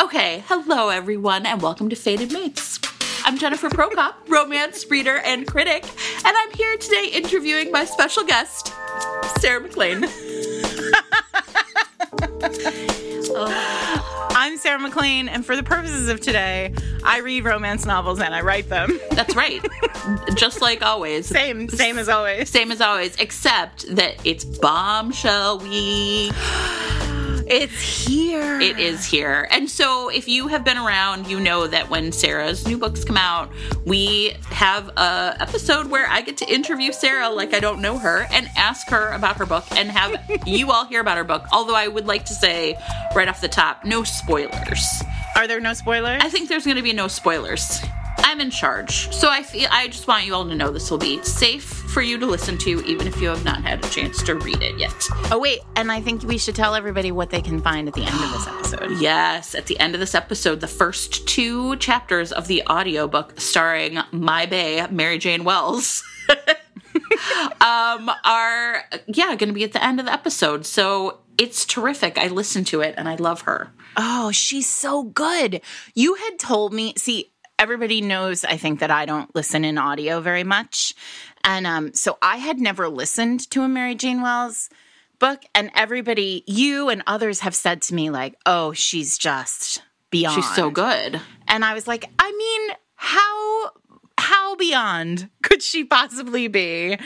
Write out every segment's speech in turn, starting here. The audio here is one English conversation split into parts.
okay, hello everyone, and welcome to Fated Mates. I'm Jennifer Prokop, romance reader and critic, and I'm here today interviewing my special guest, Sarah MacLean. I'm Sarah MacLean, and for the purposes of today, I read romance novels and I write them. That's right. Just like always. Same, same as always. Same as always, except that it's bombshell week. It's here. It is here. And so if you have been around, you know that when Sarah's new books come out, we have a episode where I get to interview Sarah like I don't know her and ask her about her book and have you all hear about her book. Although I would like to say right off the top, no spoilers. Are there no spoilers? I think there's going to be no spoilers. I'm in charge. So I feel I just want you all to know this will be safe for you to listen to even if you have not had a chance to read it yet. oh wait, and I think we should tell everybody what they can find at the end of this episode. Yes, at the end of this episode, the first two chapters of the audiobook starring my bae, Mary Jane Wells. um are yeah going to be at the end of the episode so it's terrific i listened to it and i love her Oh, she's so good. You had told me, see, everybody knows I think that I don't listen in audio very much. And um, so I had never listened to a Mary Jane Wells book. And everybody, you and others have said to me, like, oh, she's just beyond. she's so good And I was like, I mean, how how beyond could she possibly be?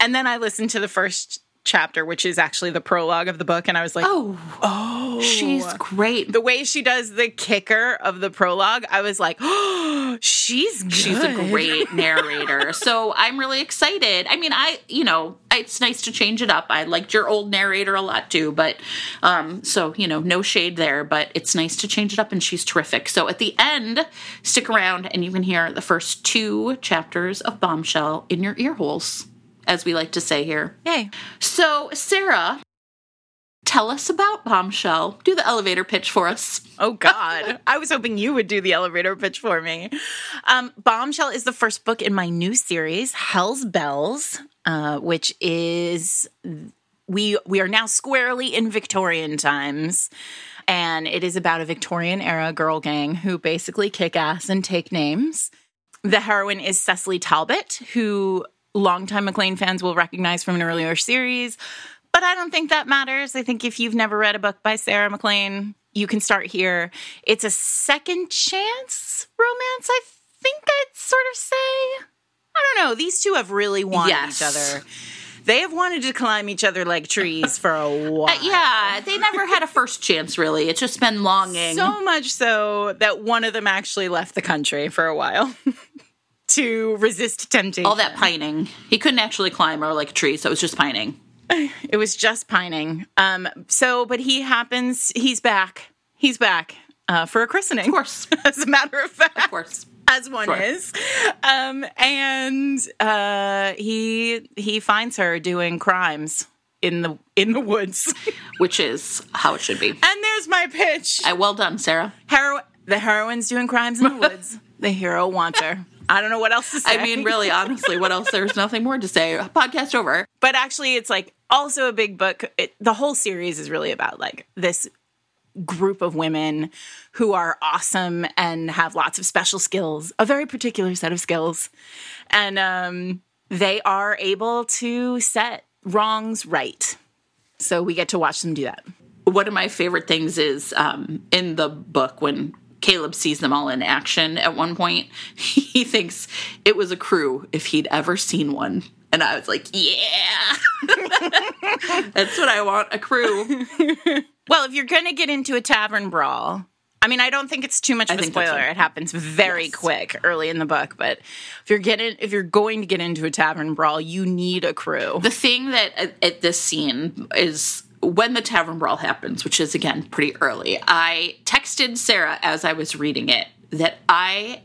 And then I listened to the first chapter, which is actually the prologue of the book, and I was like, oh oh, she's great the way she does the kicker of the prologue, I was like, oh, she's good. She's a great narrator. so I'm really excited. I mean, I, you know, it's nice to change it up. I liked your old narrator a lot too, but um so, you know, no shade there, but it's nice to change it up and she's terrific. So at the end, stick around and you can hear the first two chapters of Bombshell in your ear holes, as we like to say here. Yay. So, Sarah, tell us about Bombshell. Do the elevator pitch for us. Oh God, I was hoping you would do the elevator pitch for me. Um, Bombshell is the first book in my new series, Hell's Bells, uh, which is we we are now squarely in Victorian times. And it is about a Victorian era girl gang who basically kick ass and take names. The heroine is Sesily Talbot, who longtime MacLean fans will recognize from an earlier series. But I don't think that matters. I think if you've never read a book by Sarah MacLean, you can start here. It's a second chance romance, I think I'd sort of say. I don't know. These two have really wanted Yes. each other. They have wanted to climb each other like trees for a while. Uh, yeah, they never had a first chance, really. It's just been longing. So much so that one of them actually left the country for a while to resist temptation. all that pining. He couldn't actually climb or like a tree, so it was just pining. It was just pining. Um, so, but he happens, he's back. He's back uh, for a christening. Of course, As a matter of fact, of course. as one Sure. is. Um, and uh, he he finds her doing crimes in the in the woods. Which is how it should be. and there's my pitch. Uh, well done, Sarah. Hero- the heroine's doing crimes in the woods. the hero wants her. I don't know what else to say. I mean, really, honestly, what else? There's nothing more to say. Podcast over. but actually it's like also a big book it, the whole series is really about like this group of women who are awesome and have lots of special skills a very particular set of skills and um, they are able to set wrongs right so we get to watch them do that One of my favorite things is um, in the book when Caleb sees them all in action at one point, he thinks it was a crew if he'd ever seen one. And I was like, yeah. That's what I want a crew. well if you're gonna get into a tavern brawl I mean, I don't think it's too much of a spoiler. It happens very Yes. quick early in the book, but if you're getting, if you're going to get into a tavern brawl, you need a crew. The thing that at, at this scene is when the tavern brawl happens, which is again pretty early. I texted Sarah as I was reading it that I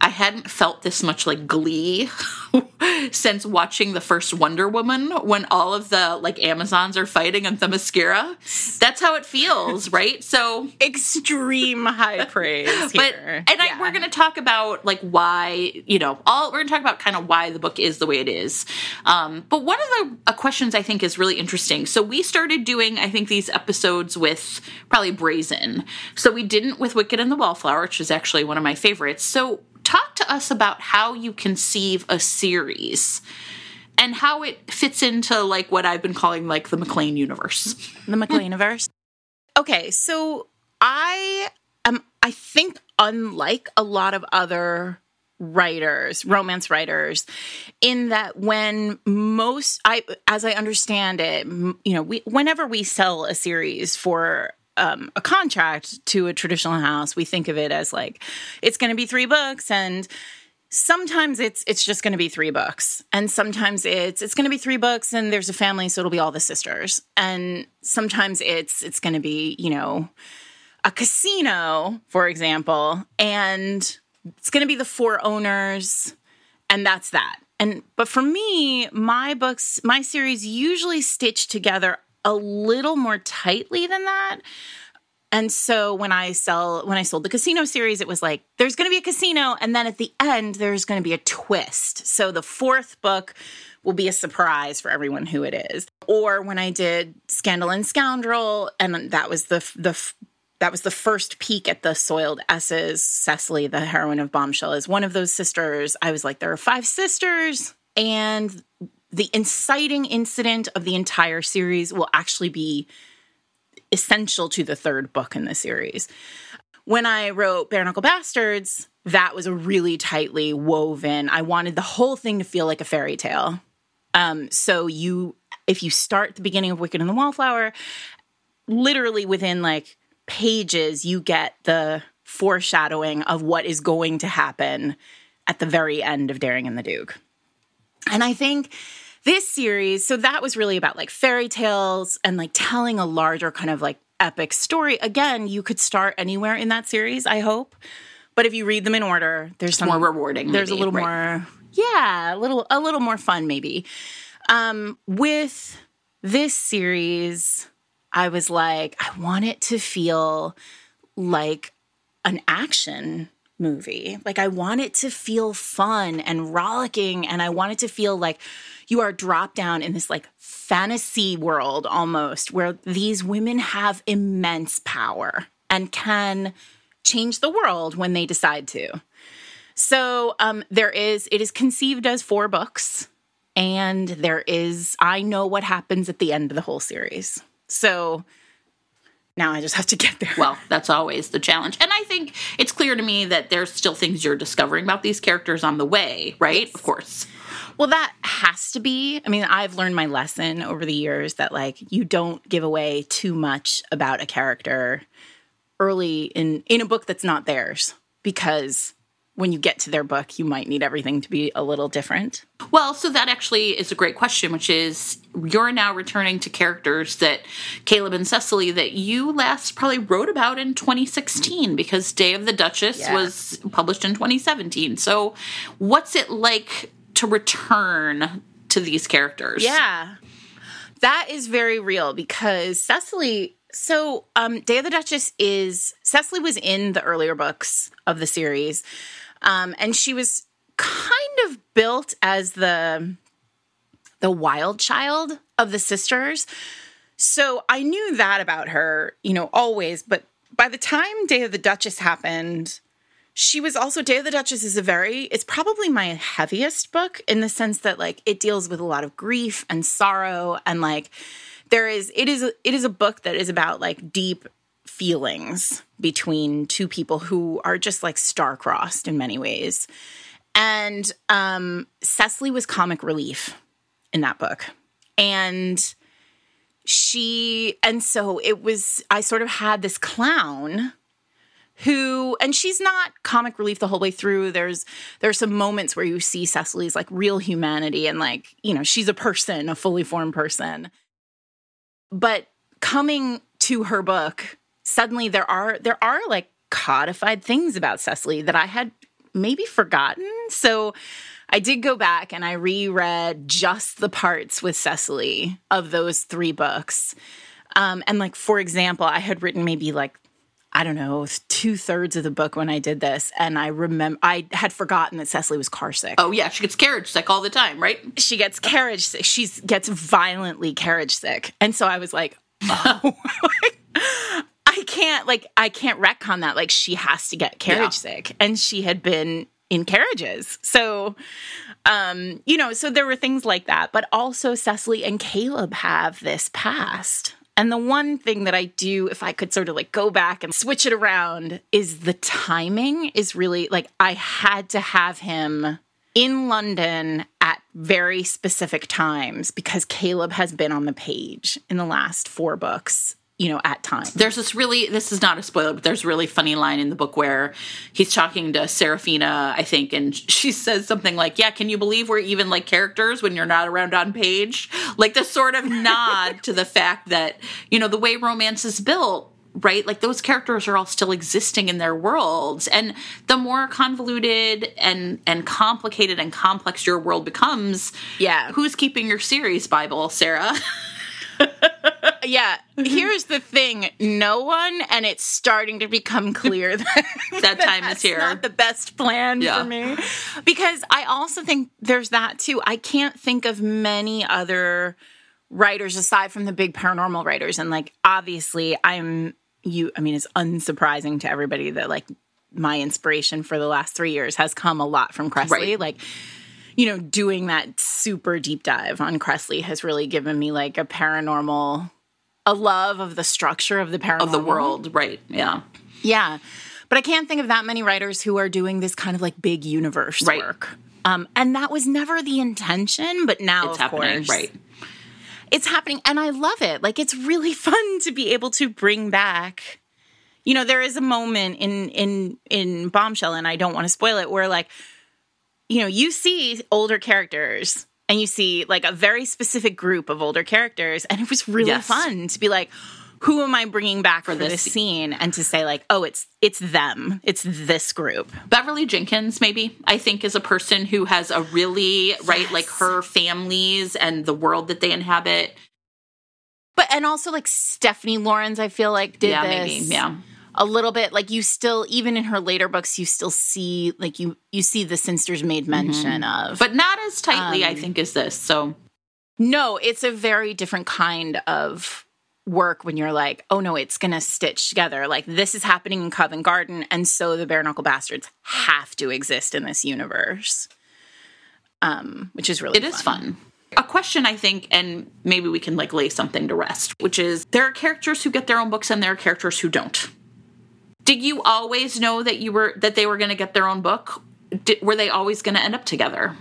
I hadn't felt this much like glee since watching the first Wonder Woman when all of the like Amazons are fighting and the Themyscira. That's how it feels, right? So extreme high praise but here. and I, we're going to talk about like why you know all we're going to talk about kind of why the book is the way it is. Um, but one of the uh, questions I think is really interesting. So we started doing I think these episodes with probably Brazen. So we didn't with Wicked and the Wallflower, which is actually one of my favorites. So talk to us about how you conceive a series and how it fits into like what I've been calling like the MacLean universe. the MacLean universe. Okay, so I am I think unlike a lot of other writers, romance writers, in that when most I as I understand it, you know, we whenever we sell a series for um, a contract to a traditional house, we think of it as like it's going to be three books and sometimes it's it's just going to be three books. And sometimes it's it's going to be three books and there's a family so it'll be all the sisters. And sometimes it's it's going to be you know a casino for example and it's going to be the four owners and that's that. And but for me my books my series usually stitch together a little more tightly than that and so when I sell when I sold the casino series, it was like there's going to be a casino, and then at the end there's going to be a twist. So the fourth book will be a surprise for everyone who it is. Or when I did Scandal and Scoundrel, and that was the the that was the first peek at the soiled S's. Sesily, the heroine of Bombshell, is one of those sisters. I was like, there are five sisters, and the inciting incident of the entire series will actually be essential to the third book in the series. When I wrote Bare Knuckle Bastards, that was a really tightly woven. I wanted the whole thing to feel like a fairy tale. Um, so you, if you start the beginning of Wicked and the Wallflower, literally within like pages, you get the foreshadowing of what is going to happen at the very end of Daring and the Duke. And I think this series, so that was really about like fairy tales and like telling a larger kind of like epic story. Again, you could start anywhere in that series, I hope. But if you read them in order, there's some More rewarding. there's a little right? more yeah, a little a little more fun maybe. Um with this series, I was like I want it to feel like an action movie. Like I want it to feel fun and rollicking and I want it to feel like you are dropped down in this like fantasy world almost where these women have immense power and can change the world when they decide to. So um there is it is conceived as four books and there is I know what happens at the end of the whole series. So now I just have to get there. Well, that's always the challenge. And I think it's clear to me that there's still things you're discovering about these characters on the way, right? Of course. Well, that has to be. I mean, I've learned my lesson over the years that like you don't give away too much about a character early in in a book that's not theirs because when you get to their book, you might need everything to be a little different. Well, so that actually is a great question, which is you're now returning to characters that Caleb and Sesily that you last probably wrote about in 2016 because Day of the Duchess Yeah. was published in 2017. So, what's it like to return to these characters? Yeah. That is very real because Sesily so um Day of the Duchess is Sesily was in the earlier books of the series. Um and she was kind of built as the the wild child of the sisters. So I knew that about her, you know, always, but by the time Day of the Duchess happened, she was also Day of the Duchess is a very it's probably my heaviest book in the sense that like it deals with a lot of grief and sorrow and like there is it is it is a book that is about like deep feelings between two people who are just like star-crossed in many ways. And um Sesily was comic relief in that book. And she and so it was I sort of had this clown who and she's not comic relief the whole way through there's there's some moments where you see sesily's like real humanity and like you know she's a person a fully formed person but coming to her book suddenly there are there are like codified things about sesily that i had maybe forgotten. So I did go back and I reread just the parts with Sesily of those three books. Um, and like, for example, I had written maybe like I don't know, two thirds of the book when I did this. And I remember, I had forgotten that Sesily was car sick. Oh, yeah. She gets carriage sick all the time, right? She gets carriage sick. She gets violently carriage sick. And so I was like, oh, can't, like, I can't retcon that. Like, she has to get carriage yeah. sick. And she had been in carriages. So, um, you know, so there were things like that. But also, Sesily and Caleb have this past and the one thing that I do, if I could sort of like go back and switch it around, is the timing is really like I had to have him in London at very specific times because Caleb has been on the page in the last four books you know, at times. There's this really, this is not a spoiler, but there's a really funny line in the book where he's talking to Seraphina, I think, and she says something like, Yeah, can you believe we're even like characters when you're not around on page? Like the sort of nod to the fact that, you know, the way romance is built, right? Like those characters are all still existing in their worlds. And the more convoluted and and complicated and complex your world becomes, yeah. Who's keeping your series Bible, Sarah? yeah, here's the thing: no one, and it's starting to become clear that that time is here. Not the best plan yeah. for me, because I also think there's that too. I can't think of many other writers aside from the big paranormal writers, and like obviously, I'm you. I mean, it's unsurprising to everybody that like my inspiration for the last three years has come a lot from Kresley. Right. Like you know, doing that super deep dive on Kresley has really given me like a paranormal, a love of the structure of the paranormal. Of the world, right. Yeah. Yeah. But I can't think of that many writers who are doing this kind of like big universe right. work. Um, and that was never the intention, but now, it's happening, course, right? It's happening, and I love it. Like it's really fun to be able to bring back. You know, there is a moment in in in Bombshell, and I don't want to spoil it, where like you know, you see older characters and you see like a very specific group of older characters. And it was really yes. fun to be like, who am I bringing back for, for this, this scene? And to say like, oh, it's it's them, it's this group. Beverly Jenkins, maybe I think is a person who has a really yes. right, like her families and the world that they inhabit. But and also like Stephanie Laurens, I feel like did yeah, this. maybe yeah a little bit like you still even in her later books you still see like you you see the Cynsters made mm-hmm. mention mm-hmm. of but not as tightly um, i think as this so no it's a very different kind of work when you're like oh no it's gonna stitch together like this is happening in covent garden and so the bare knuckle bastards have to exist in this universe um which is really it fun. is fun a question I think, and maybe we can like lay something to rest, which is there are characters who get their own books and there are characters who don't. Did you always know that you were that they were going to get their own book? Did, were they always going to end up together?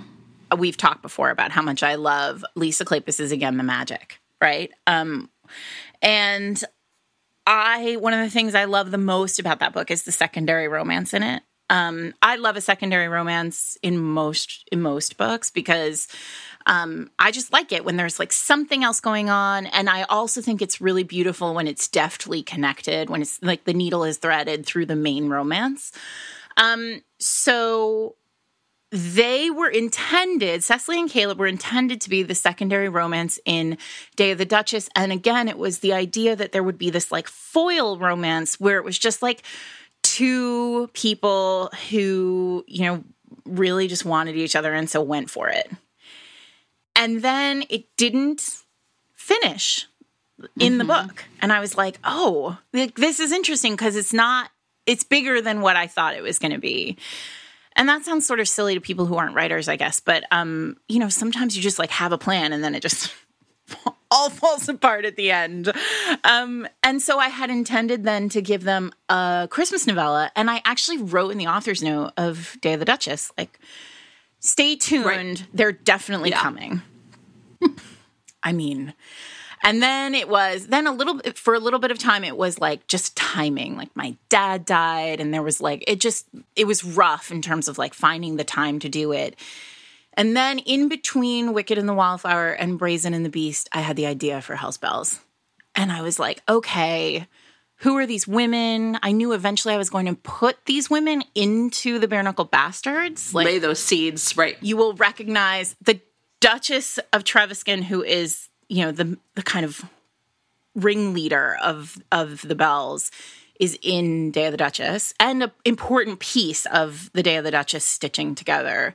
We've talked before about how much I love Lisa Kleypas's Again the Magic, right? Um, and I one of the things I love the most about that book is the secondary romance in it. Um, I love a secondary romance in most in most books because um, I just like it when there's like something else going on. And I also think it's really beautiful when it's deftly connected, when it's like the needle is threaded through the main romance. Um, so they were intended, Cecily and Caleb were intended to be the secondary romance in Day of the Duchess. And again, it was the idea that there would be this like foil romance where it was just like two people who, you know, really just wanted each other and so went for it. And then it didn't finish in mm-hmm. the book. And I was like, oh, this is interesting because it's not, it's bigger than what I thought it was going to be. And that sounds sort of silly to people who aren't writers, I guess. But, um, you know, sometimes you just like have a plan and then it just all falls apart at the end. Um, and so I had intended then to give them a Christmas novella. And I actually wrote in the author's note of Day of the Duchess, like, stay tuned. Right. They're definitely yeah. coming. I mean, and then it was then a little for a little bit of time it was like just timing. Like my dad died and there was like it just it was rough in terms of like finding the time to do it. And then in between Wicked and the Wallflower and Brazen and the Beast, I had the idea for Hell's Bells. And I was like, okay, who are these women? I knew eventually I was going to put these women into the bare knuckle bastards. Like Lay those seeds, right? you will recognize the Duchess of Trevescan, who is, you know, the the kind of ringleader of of the bells, is in Day of the Duchess, and an important piece of the Day of the Duchess stitching together.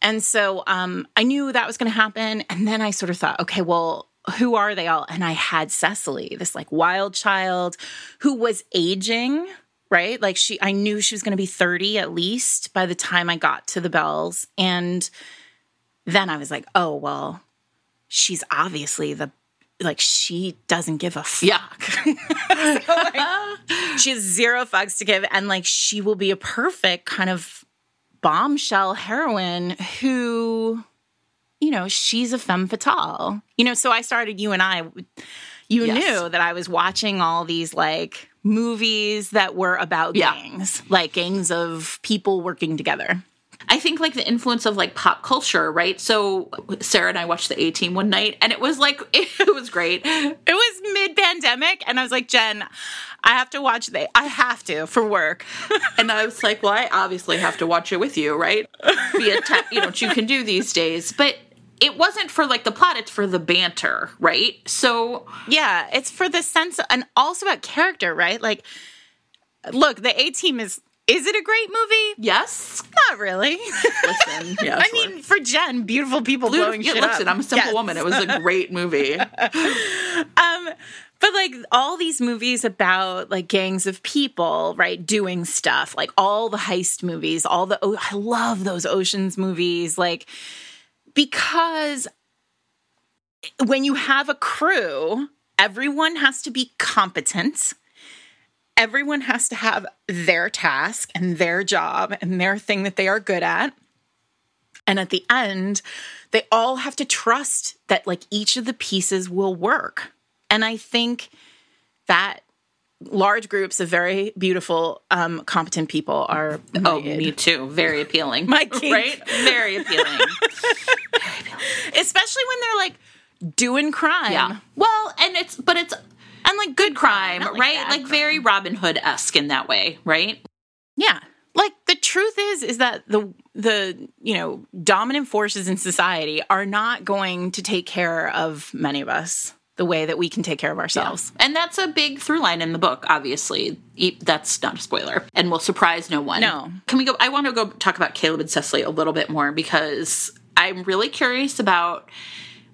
And so um, I knew that was going to happen, and then I sort of thought, okay, well, who are they all? And I had Sesily, this like wild child who was aging. Right? Like she, I knew she was going to be 30 at least by the time I got to the bells. And then I was like, oh, well, she's obviously the, like, she doesn't give a fuck. Yeah. She has zero fucks to give. And like, she will be a perfect kind of bombshell heroine who, you know, she's a femme fatale. You know, so I started, you and I, you Yes. knew that I was watching all these like movies that were about Yeah. gangs, like gangs of people working together. I think like the influence of like pop culture, right? So Sarah and I watched the A Team one night, and it was like it was great. It was mid pandemic, and I was like, Jen, I have to watch the I have to for work. And I was like, well, I obviously have to watch it with you, right? Via te- you know, what you can do these days. But it wasn't for like the plot, it's for the banter, right? So Yeah, it's for the sense and also about character, right? Like, look, the A team is is it a great movie? yes. Not really. Listen, yeah. I sure. mean, for Jen, beautiful people Blue- blowing yeah, shit listen, up. I'm a simple Yes. woman. It was a great movie. Um, but like all these movies about like gangs of people, right, doing stuff, like all the heist movies, all the oh, I love those oceans movies, like because when you have a crew, everyone has to be competent. Everyone has to have their task and their job and their thing that they are good at. And at the end, they all have to trust that like each of the pieces will work. And I think that large groups of very beautiful, um, competent people are Oh, me too. Very appealing. My kink. right? Very appealing. especially when they're like doing crime. yeah. Well, and it's but it's And like good crime, not right? Like crime. very Robin Hood esque in that way, right? Yeah. Like the truth is is that the the you know dominant forces in society are not going to take care of many of us the way that we can take care of ourselves. And that's a big through line in the book, obviously. That's not a spoiler and will surprise no one. No. Can we go? I want to go talk about Caleb and Sesily a little bit more because I'm really curious about.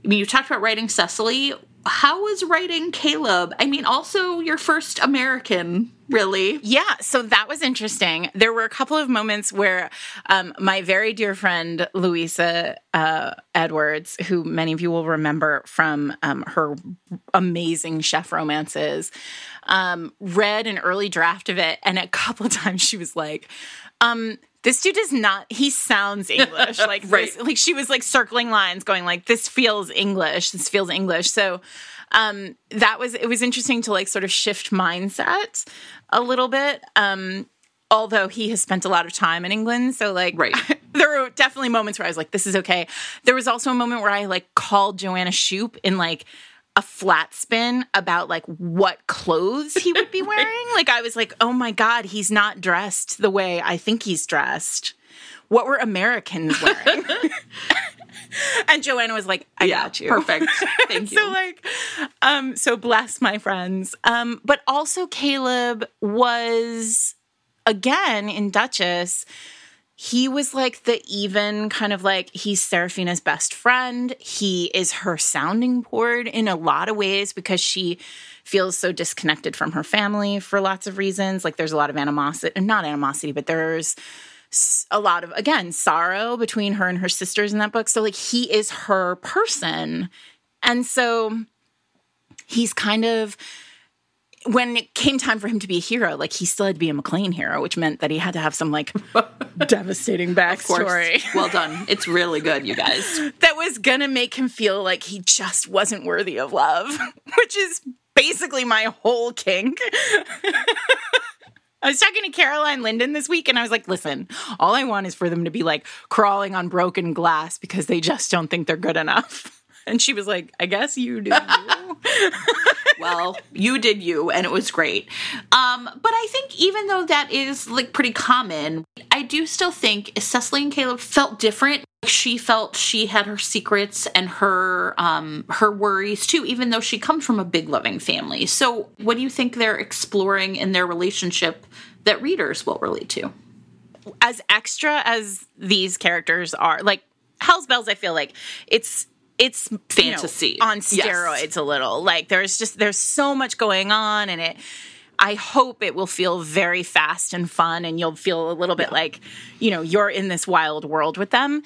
I mean, you talked about writing Sesily. How was writing Caleb? I mean, also your first American, really. Yeah, so that was interesting. There were a couple of moments where um, my very dear friend Louisa uh, Edwards, who many of you will remember from um, her amazing chef romances, um, read an early draft of it, and a couple of times she was like, um, "This dude is not. He sounds English. Like, Right. this, like she was like circling lines, going like, "This feels English. This feels English." So um that was it was interesting to like sort of shift mindset a little bit um although he has spent a lot of time in england so like Right. there were definitely moments where i was like this is okay there was also a moment where i like called joanna shoop in like a flat spin about like what clothes he would be wearing. Like i was like oh my god he's not dressed the way i think he's dressed. What were americans wearing? And joanna was like i got you. Perfect. Thank you. so like um so bless my friends. Um but also caleb was again in duchess he was like the even kind of like he's Seraphina's best friend. He is her sounding board in a lot of ways because she feels so disconnected from her family for lots of reasons. Like there's a lot of animosity, not animosity, but there's a lot of again sorrow between her and her sisters in that book. So like he is her person. And so he's kind of when it came time for him to be a hero, like he still had to be a MacLean hero, which meant that he had to have some like devastating backstory Well done. It's really good, you guys. that was gonna make him feel like he just wasn't worthy of love, which is basically my whole kink. I was talking to Caroline Linden this week, and I was like, listen, all I want is for them to be like crawling on broken glass because they just don't think they're good enough. And she was like, I guess you do. well, you did you, and it was great. Um, but I think even though that is like pretty common, I do still think Sesily and Caleb felt different. She felt she had her secrets and her um, her worries too, even though she comes from a big loving family. So, what do you think they're exploring in their relationship that readers will relate to? As extra as these characters are, like Hell's Bells, I feel like it's it's fantasy you know, on steroids yes. a little. Like there's just there's so much going on and it I hope it will feel very fast and fun and you'll feel a little bit yeah. like, you know, you're in this wild world with them.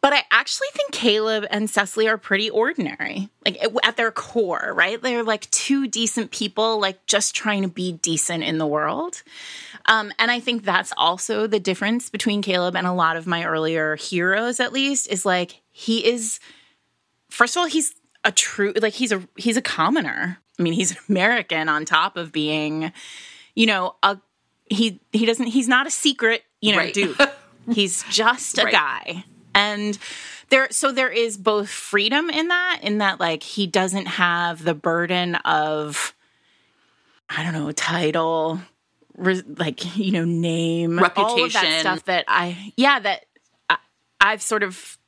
But I actually think Caleb and Sesily are pretty ordinary, like at their core, right? They're like two decent people, like just trying to be decent in the world. Um, and I think that's also the difference between Caleb and a lot of my earlier heroes, at least, is like he is first of all, he's a true like he's a he's a commoner. I mean, he's an American on top of being, you know, a he he doesn't he's not a secret, you know, right. dude. he's just a right. guy. And there so there is both freedom in that in that like he doesn't have the burden of I don't know, title, like you know, name, reputation, all of that stuff that I yeah, that I, I've sort of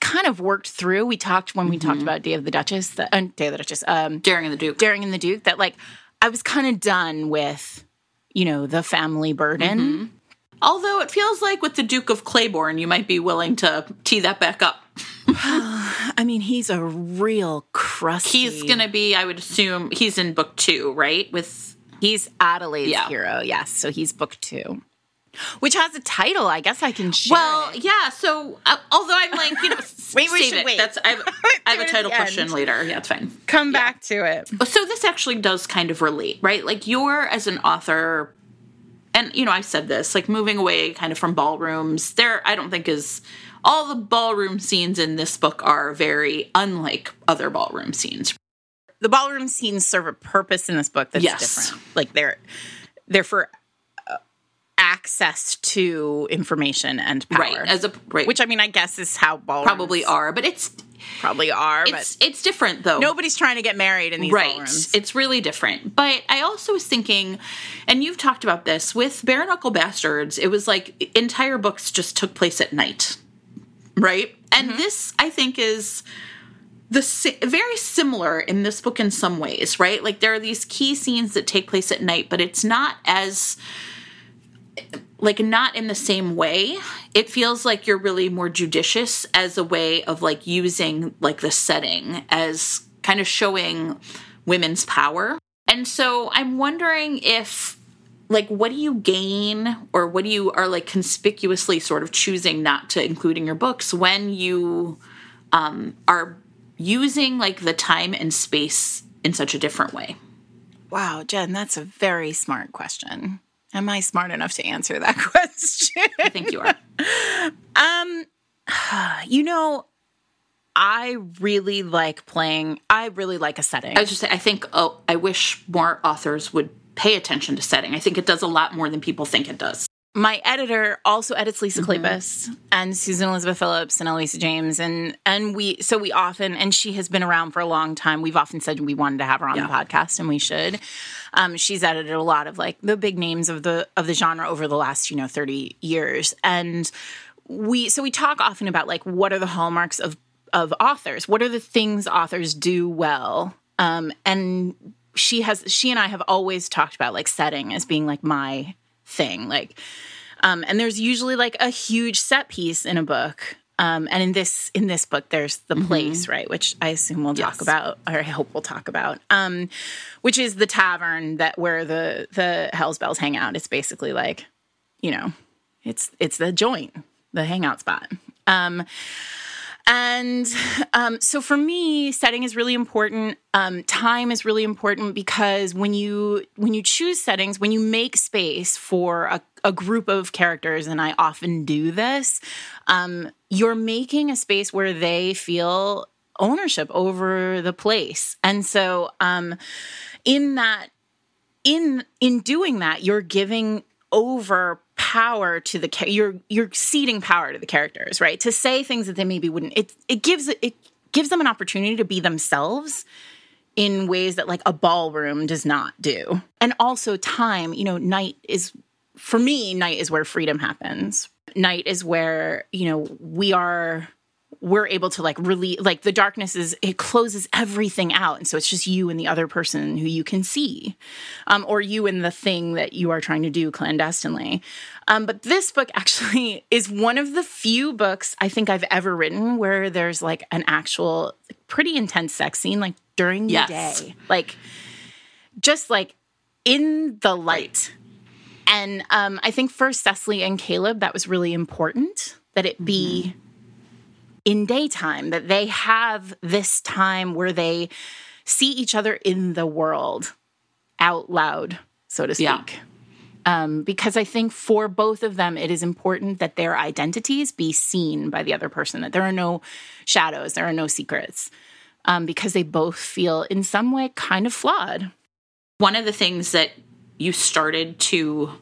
kind of worked through. We talked when we mm-hmm. talked about Day of the Duchess, the, uh, Day of the Duchess, um, Daring and the Duke, Daring and the Duke. That like I was kind of done with, you know, the family burden. Mm-hmm. Although it feels like with the Duke of Clayborn, you might be willing to tee that back up. I mean, he's a real crusty. He's going to be, I would assume, he's in book two, right? With he's Adelaide's yeah. hero, yes. So he's book two which has a title. I guess I can share. Well, it. yeah. So, uh, although I'm like, you know, wait, save it. Wait. That's I have, I have a title question end. later. Yeah, it's fine. Come yeah. back to it. So this actually does kind of relate, right? Like you're as an author, and you know, I said this, like moving away kind of from ballrooms. There, I don't think is all the ballroom scenes in this book are very unlike other ballroom scenes. The ballroom scenes serve a purpose in this book that's yes. different. Like they're they're for access to information and power. Right. As a right. Which I mean I guess is how ballrooms probably are, but it's probably are, it's, it's different though. Nobody's trying to get married in these right. ballrooms. It's really different. But I also was thinking, and you've talked about this with Bare Knuckle Bastards, it was like entire books just took place at night. Right? And mm-hmm. this I think is the very similar in this book in some ways, right? Like there are these key scenes that take place at night, but it's not as like not in the same way. It feels like you're really more judicious as a way of like using like the setting as kind of showing women's power. And so i'm wondering if like what do you gain or what do you are like conspicuously sort of choosing not to include in your books when you um, are using like the time and space in such a different way? Wow jen that's a very smart question Am I smart enough to answer that question? I think you are. um, you know, I really like playing. I really like a setting. I was just say, I think. Oh, I wish more authors would pay attention to setting. I think it does a lot more than people think it does my editor also edits Lisa mm-hmm. Kleypas and Susan Elizabeth Phillips and Eloisa James and and we so we often and she has been around for a long time. We've often said we wanted to have her on yeah. the podcast and we should. Um, she's edited a lot of like the big names of the of the genre over the last you know thirty years and we so we talk often about like what are the hallmarks of of authors? What are the things authors do well? Um, and she has she and I have always talked about like setting as being like my thing. Like, um, and there's usually like a huge set piece in a book. Um, and in this in this book, there's the mm-hmm. place, right, which I assume we'll yes. talk about, or I hope we'll talk about, um, which is the tavern that where the the Hell's Bells hang out. It's basically like, you know, it's it's the joint, the hangout spot. Um, and um, so for me, setting is really important. Um, time is really important because when you when you choose settings, when you make space for a, a group of characters, and I often do this, um, you're making a space where they feel ownership over the place. And so, um, in that, in in doing that, you're giving over power to the you're you're ceding power to the characters, right? To say things that they maybe wouldn't. It it gives it gives them an opportunity to be themselves in ways that like a ballroom does not do. And also time, you know, night is for me, night is where freedom happens. Night is where, you know, we are we're able to like really like the darkness is it closes everything out. And so it's just you and the other person who you can see um, or you and the thing that you are trying to do clandestinely. Um, but this book actually is one of the few books i think i've ever written where there's like an actual pretty intense sex scene like during the Yes. day. Like just like in the light. And um, i think for sesily and caleb that was really important that it be in daytime, that they have this time where they see each other in the world out loud, so to speak. Yeah. Um, because I think for both of them, it is important that their identities be seen by the other person, that there are no shadows, there are no secrets, um, because they both feel in some way kind of flawed. one of the things that you started to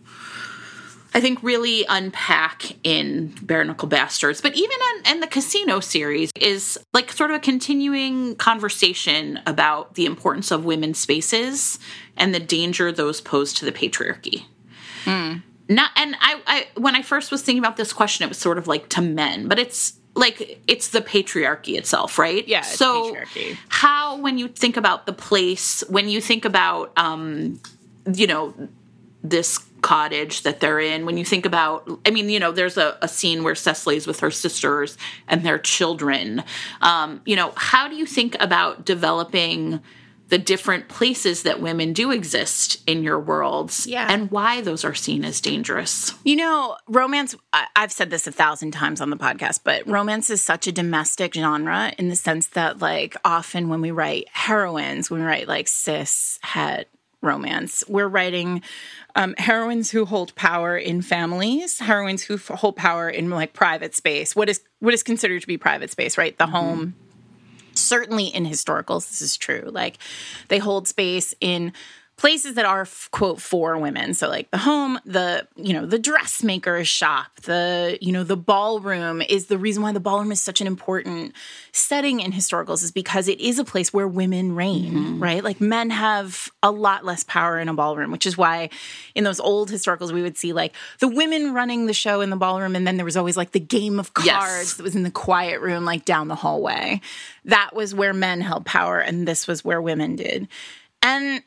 I think really unpack in Bare Knuckle Bastards, but even in, in the Casino series is like sort of a continuing conversation about the importance of women's spaces and the danger those pose to the patriarchy. Not and I, I when I first was thinking about this question, it was sort of like to men, but it's like it's the patriarchy itself, right? Yeah, it's so patriarchy. how when you think about the place, when you think about um, you know, this cottage that they're in, when you think about, I mean, you know, there's a, a scene where Sesily's with her sisters and their children. Um, you know, how do you think about developing the different places that women do exist in your worlds Yeah. and why those are seen as dangerous? You know, romance, I've said this a thousand times on the podcast, but romance is such a domestic genre in the sense that, like, often when we write heroines, when we write like cis het romance, we're writing um, heroines who hold power in families, heroines who f- hold power in like private space. What is what is considered to be private space, right? The home certainly in historicals this is true like they hold space in places that are quote for women so like the home the you know the dressmaker's shop the you know the ballroom is the reason why the ballroom is such an important setting in historicals is because it is a place where women reign mm-hmm. right like men have a lot less power in a ballroom which is why in those old historicals we would see like the women running the show in the ballroom and then there was always like the game of cards Yes. that was in the quiet room, like down the hallway. That was where men held power, and this was where women did. And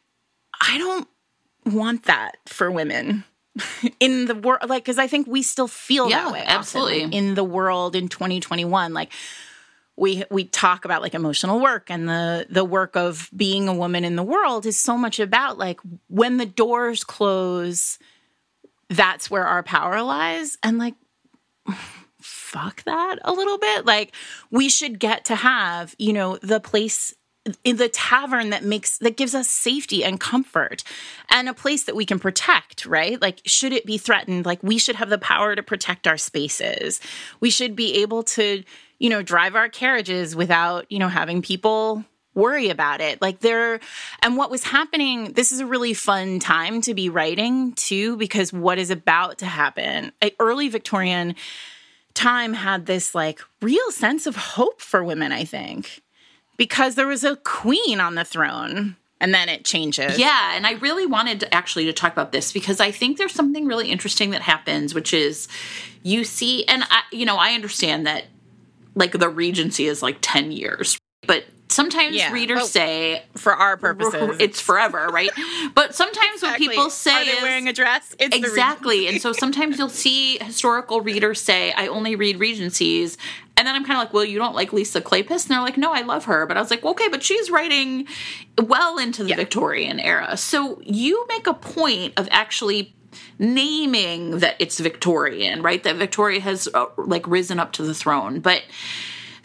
I don't want that for women in the world, like, because I think we still feel Yeah, that way. often, absolutely. like, in the world in 2021. Like, we we talk about like emotional work and the the work of being a woman in the world is so much about like when the doors close that's where our power lies and like fuck that a little bit like we should get to have you know the place in the tavern that makes that gives us safety and comfort and a place that we can protect right? Like should it be threatened like we should have the power to protect our spaces. We should be able to you know drive our carriages without you know having people worry about it. Like there and what was happening this is a really fun time to be writing too because what is about to happen early victorian time had this like real sense of hope for women i think because there was a queen on the throne and then it changes. Yeah, and I really wanted to actually to talk about this because I think there's something really interesting that happens, which is you see, and I, you know, I understand that like the Regency is like ten years, but sometimes Yeah, readers say for our purposes it's forever, right? But sometimes when Exactly. people say are they is- wearing a dress it's exactly, and so sometimes you'll see historical readers say, "I only read Regencies." And then I'm kind of like, well, you don't like Lisa Kleypas? And they're like, no, I love her. But I was like, well, okay, but she's writing well into the Victorian era. So you make a point of actually naming that it's Victorian, right? That Victoria has uh, like risen up to the throne. But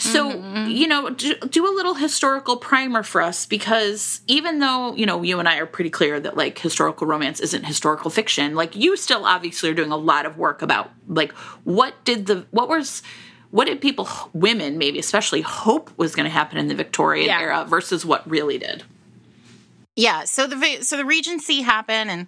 so, you know, do, do a little historical primer for us because even though, you know, you and I are pretty clear that like historical romance isn't historical fiction, like you still obviously are doing a lot of work about like what did the, what was, what did people, women maybe especially, hope was going to happen in the Victorian Yeah. era versus what really did? Yeah, so the so the Regency happened, and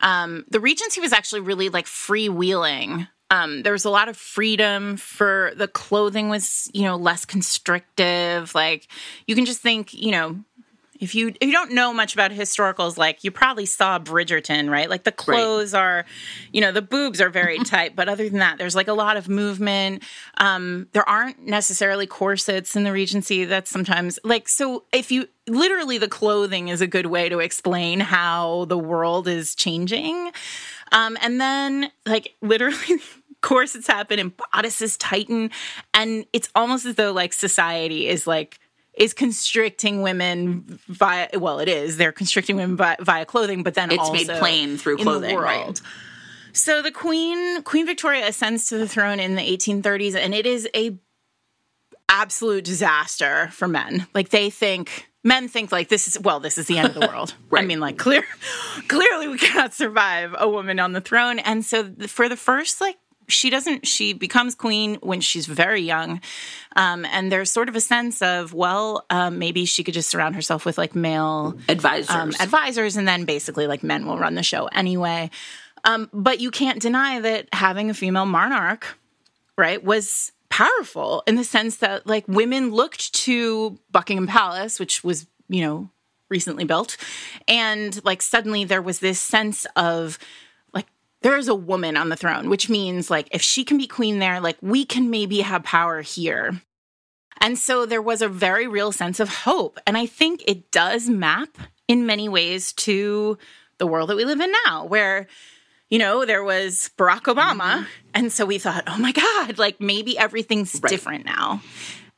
um, the Regency was actually really like freewheeling. Um, there was a lot of freedom for the clothing was you know less constrictive. Like you can just think you know if you if you don't know much about historicals, like you probably saw Bridgerton, right? Like the clothes right. are, you know, the boobs are very tight, but other than that, there's like a lot of movement. Um, there aren't necessarily corsets in the Regency. That's sometimes like so. If you literally, the clothing is a good way to explain how the world is changing. Um, and then like literally. Corsets happen and bodices tighten and it's almost as though like society is like is constricting women via well it is. They're constricting women via, via clothing but then it's made plain through clothing right. so the queen queen victoria ascends to the throne in the 1830s and it is a absolute disaster for men. Like they think men think like this is well this is the end of the world. Right. i mean like clear clearly we cannot survive a woman on the throne. And so for the first like she doesn't she becomes queen when she's very young. Um, and there's sort of a sense of well um, maybe she could just surround herself with like male advisors. um, advisors and then basically like men will run the show anyway. Um, but you can't deny that having a female monarch right was powerful in the sense that like women looked to buckingham palace which was you know recently built and like suddenly there was this sense of there is a woman on the throne, which means like if she can be queen there, like we can maybe have power here. And so there was a very real sense of hope. And I think it does map in many ways to the world that we live in now, where, you know, there was Barack Obama. Mm-hmm. And so we thought, oh my God, like maybe everything's right. different now.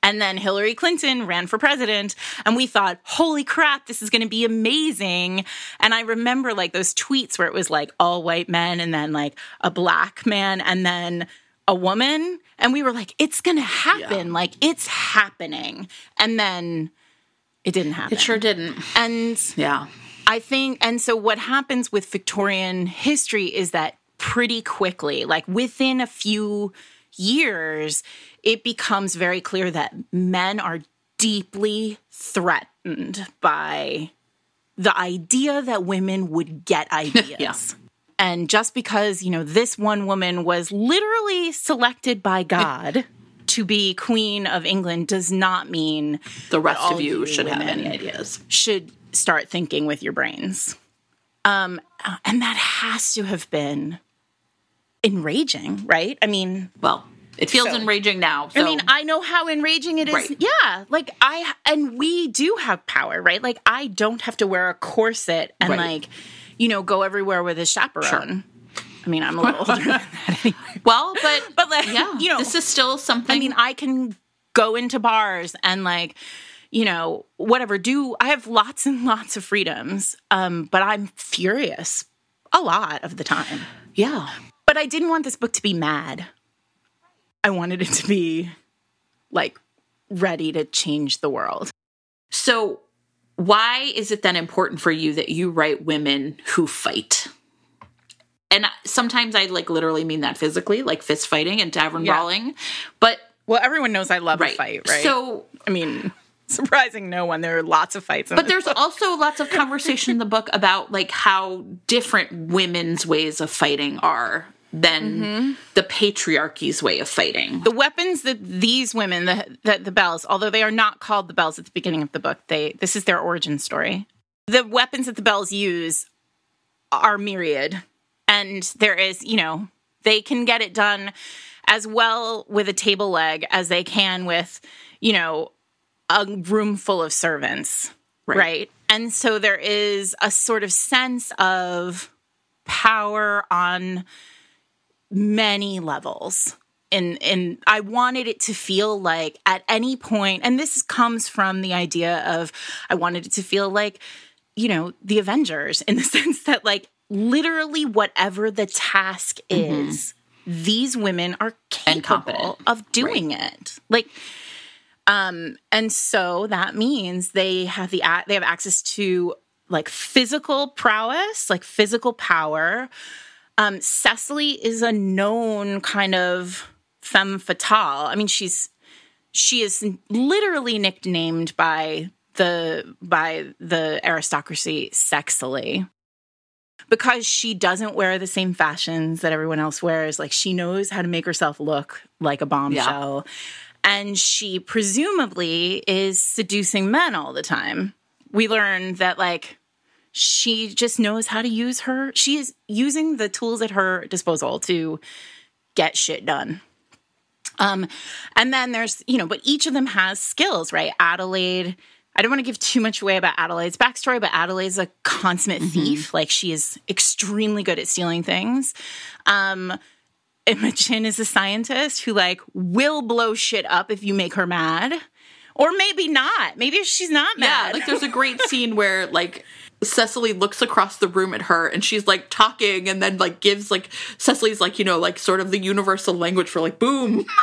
And then Hillary Clinton ran for president. And we thought, holy crap, this is going to be amazing. And I remember like those tweets where it was like all white men and then like a black man and then a woman. And we were like, it's going to happen. Yeah. Like it's happening. And then it didn't happen. It sure didn't. And yeah. I think, and so what happens with Victorian history is that pretty quickly, like within a few years, it becomes very clear that men are deeply threatened by the idea that women would get ideas. yeah. And just because, you know, this one woman was literally selected by God to be queen of England does not mean the rest of you should have any ideas. Should start thinking with your brains. Um, and that has to have been enraging, right? I mean, well, it feels so, enraging now. So. I mean, I know how enraging it is. Right. Yeah, like I and we do have power, right? Like I don't have to wear a corset and right. like, you know, go everywhere with a chaperone. Sure. I mean, I'm a little older than that anyway. Well, but but like, yeah, you know, this is still something. I mean, I can go into bars and like you know, whatever, do I have lots and lots of freedoms. Um, but I'm furious a lot of the time. Yeah. But I didn't want this book to be mad. I wanted it to be like ready to change the world. So, why is it then important for you that you write women who fight? And sometimes I like literally mean that physically, like fist fighting and tavern yeah. brawling. But well, everyone knows I love right. a fight, right? So, I mean, surprising no one. There are lots of fights. but there's book. also lots of conversation in the book about like how different women's ways of fighting are than mm-hmm. the patriarchy's way of fighting. The weapons that these women, the, the, the bells, although they are not called the bells at the beginning of the book, they this is their origin story. The weapons that the bells use are myriad, and there is, you know, they can get it done as well with a table leg as they can with, you know, a room full of servants, right? right? And so there is a sort of sense of power on many levels and and I wanted it to feel like at any point and this comes from the idea of I wanted it to feel like you know the Avengers in the sense that like literally whatever the task mm-hmm. is these women are capable of doing right. it like um and so that means they have the they have access to like physical prowess like physical power um, Sesily is a known kind of femme fatale. I mean, she's she is literally nicknamed by the by the aristocracy sexily because she doesn't wear the same fashions that everyone else wears. Like she knows how to make herself look like a bombshell. Yeah. And she presumably is seducing men all the time we learn that like she just knows how to use her. She is using the tools at her disposal to get shit done. Um, and then there's, you know, but each of them has skills, right? Adelaide, I don't want to give too much away about Adelaide's backstory, but Adelaide's a consummate thief. Like she is extremely good at stealing things. Um, Imogen is a scientist who like will blow shit up if you make her mad. Or maybe not. Maybe she's not Yeah, mad. like there's a great scene where like Sesily looks across the room at her and she's like talking and then like gives like Sesily's like, you know, like sort of the universal language for like boom.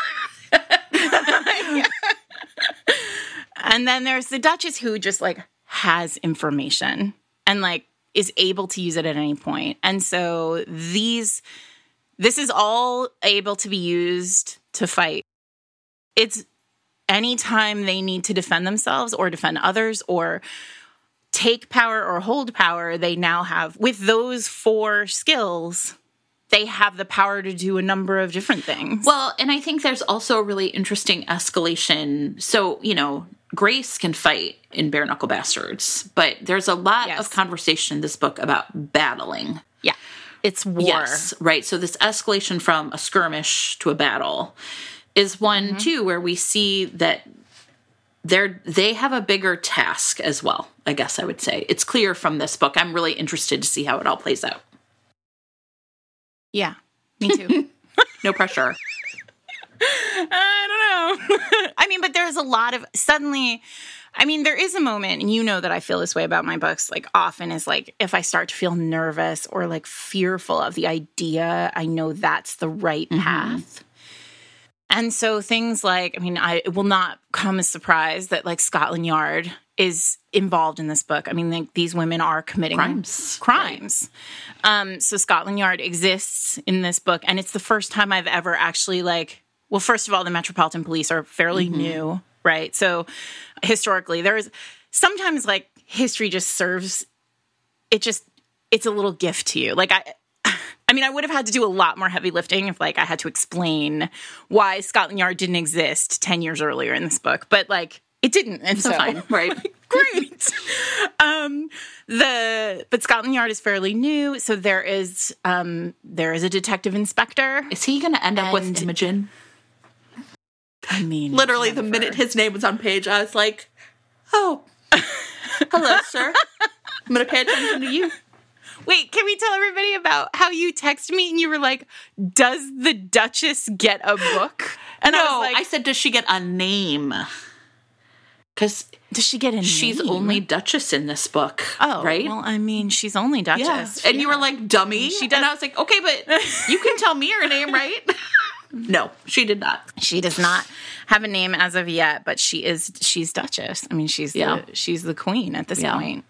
And then there's the Duchess who just like has information and like is able to use it at any point. And so these this is all able to be used to fight. It's anytime they need to defend themselves or defend others or take power or hold power, they now have with those four skills, they have the power to do a number of different things. Well, and I think there's also a really interesting escalation. So, you know, Grace can fight in Bare Knuckle Bastards, but there's a lot Yes. of conversation in this book about battling. yeah. It's war. Yes, right. So this escalation from a skirmish to a battle is one Mm-hmm. too where we see that they're they have a bigger task as well. I guess I would say it's clear from this book. I'm really interested to see how it all plays out. Yeah. Me too. No pressure. I don't know. I mean, but there's a lot of suddenly. I mean, there is a moment, and you know that I feel this way about my books. Like, often is like if I start to feel nervous or like fearful of the idea, I know that's the right mm-hmm. path. And so things like, I mean, I it will not come as surprise that like Scotland Yard is involved in this book. I mean, like, these women are committing Crimes. crimes. Um, so Scotland Yard exists in this book, and it's the first time I've ever actually like. Well, first of all, the Metropolitan Police are fairly new, right? So historically, there's sometimes like history just serves. It just it's a little gift to you. Like I. I mean, I would have had to do a lot more heavy lifting if, like, I had to explain why Scotland Yard didn't exist ten years earlier in this book, but like, it didn't, and so Fine, right? great. um, the but Scotland Yard is fairly new, so there is um there is a detective inspector. Is he going to end up with And- Imogen? I mean, Literally, the minute his name was on page, I was like, "Oh, hello, sir. I'm going to pay attention to you." Wait, can we tell everybody about how you text me and you were like, "Does the Duchess get a book?" And I was like, I said, "Does she get a name?" Because "Does she get a she's name?" only Duchess in this book. oh right? Well, I mean, she's only Duchess. Yes. And you were like, dummy. She and does- I was like, okay, but you can tell me her name, right? no, she did not. She does not have a name as of yet, but she is she's Duchess. I mean, she's Yeah. the she's the queen at this Yeah. point.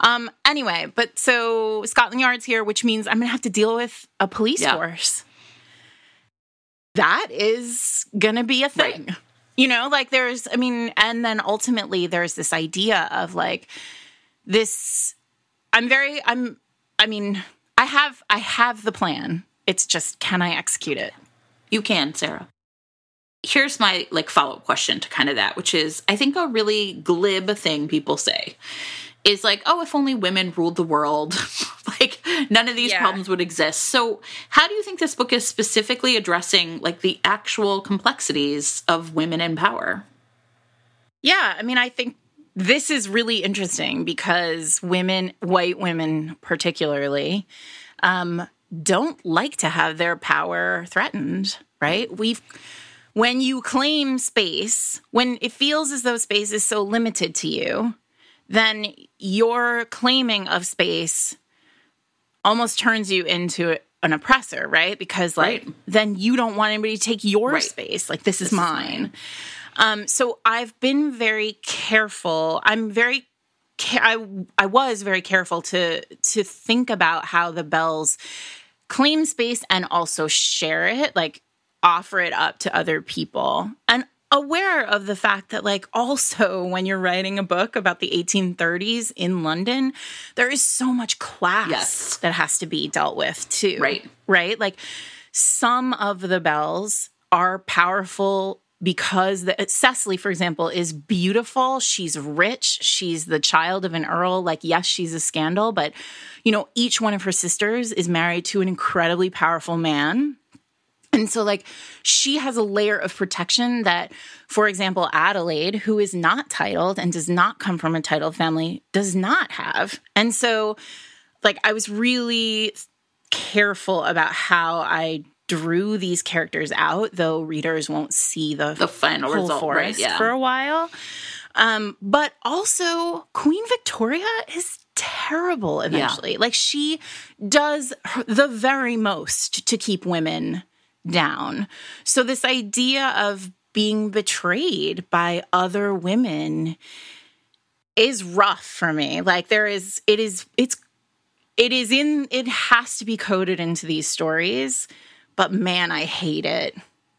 Um anyway, but so Scotland Yard's here, which means I'm gonna have to deal with a police Yeah. force. That is gonna be a thing. You know, like there's I mean, and then ultimately there's this idea of like this I'm very I'm I mean, I have I have the plan. It's just can I execute it? You can, Sarah. Here's my like follow-up question to kind of that, which is I think a really glib thing people say is like, oh, if only women ruled the world, like none of these Yeah. problems would exist. So, how do you think this book is specifically addressing like the actual complexities of women in power? Yeah, I mean, I think this is really interesting because women, white women particularly, um, don't like to have their power threatened, right? We've when you claim space, when it feels as though space is so limited to you, then your claiming of space almost turns you into an oppressor, right? Because like Right. then you don't want anybody to take your Right. space. Like this, is is mine. Um, so I've been very careful. I'm very I I was very careful to to think about how the bells claim space and also share it, like offer it up to other people. And aware of the fact that like also when you're writing a book about the 1830s in London, there is so much class Yes. that has to be dealt with too. Right. Right? Like some of the bells are powerful because the, uh, Sesily, for example, is beautiful. She's rich. She's the child of an earl. Like, yes, she's a scandal, but you know, each one of her sisters is married to an incredibly powerful man. And so, like, she has a layer of protection that, for example, Adelaide, who is not titled and does not come from a titled family, does not have. And so, like, I was really careful about how I drew these characters out, though readers won't see the, the final result forest right, yeah. for a while. Um, but also, Queen Victoria is terrible eventually. Yeah. Like, she does the very most to keep women down. So, this idea of being betrayed by other women is rough for me. Like, there is, it is, it's, it is in, it has to be coded into these stories. But man, I hate it.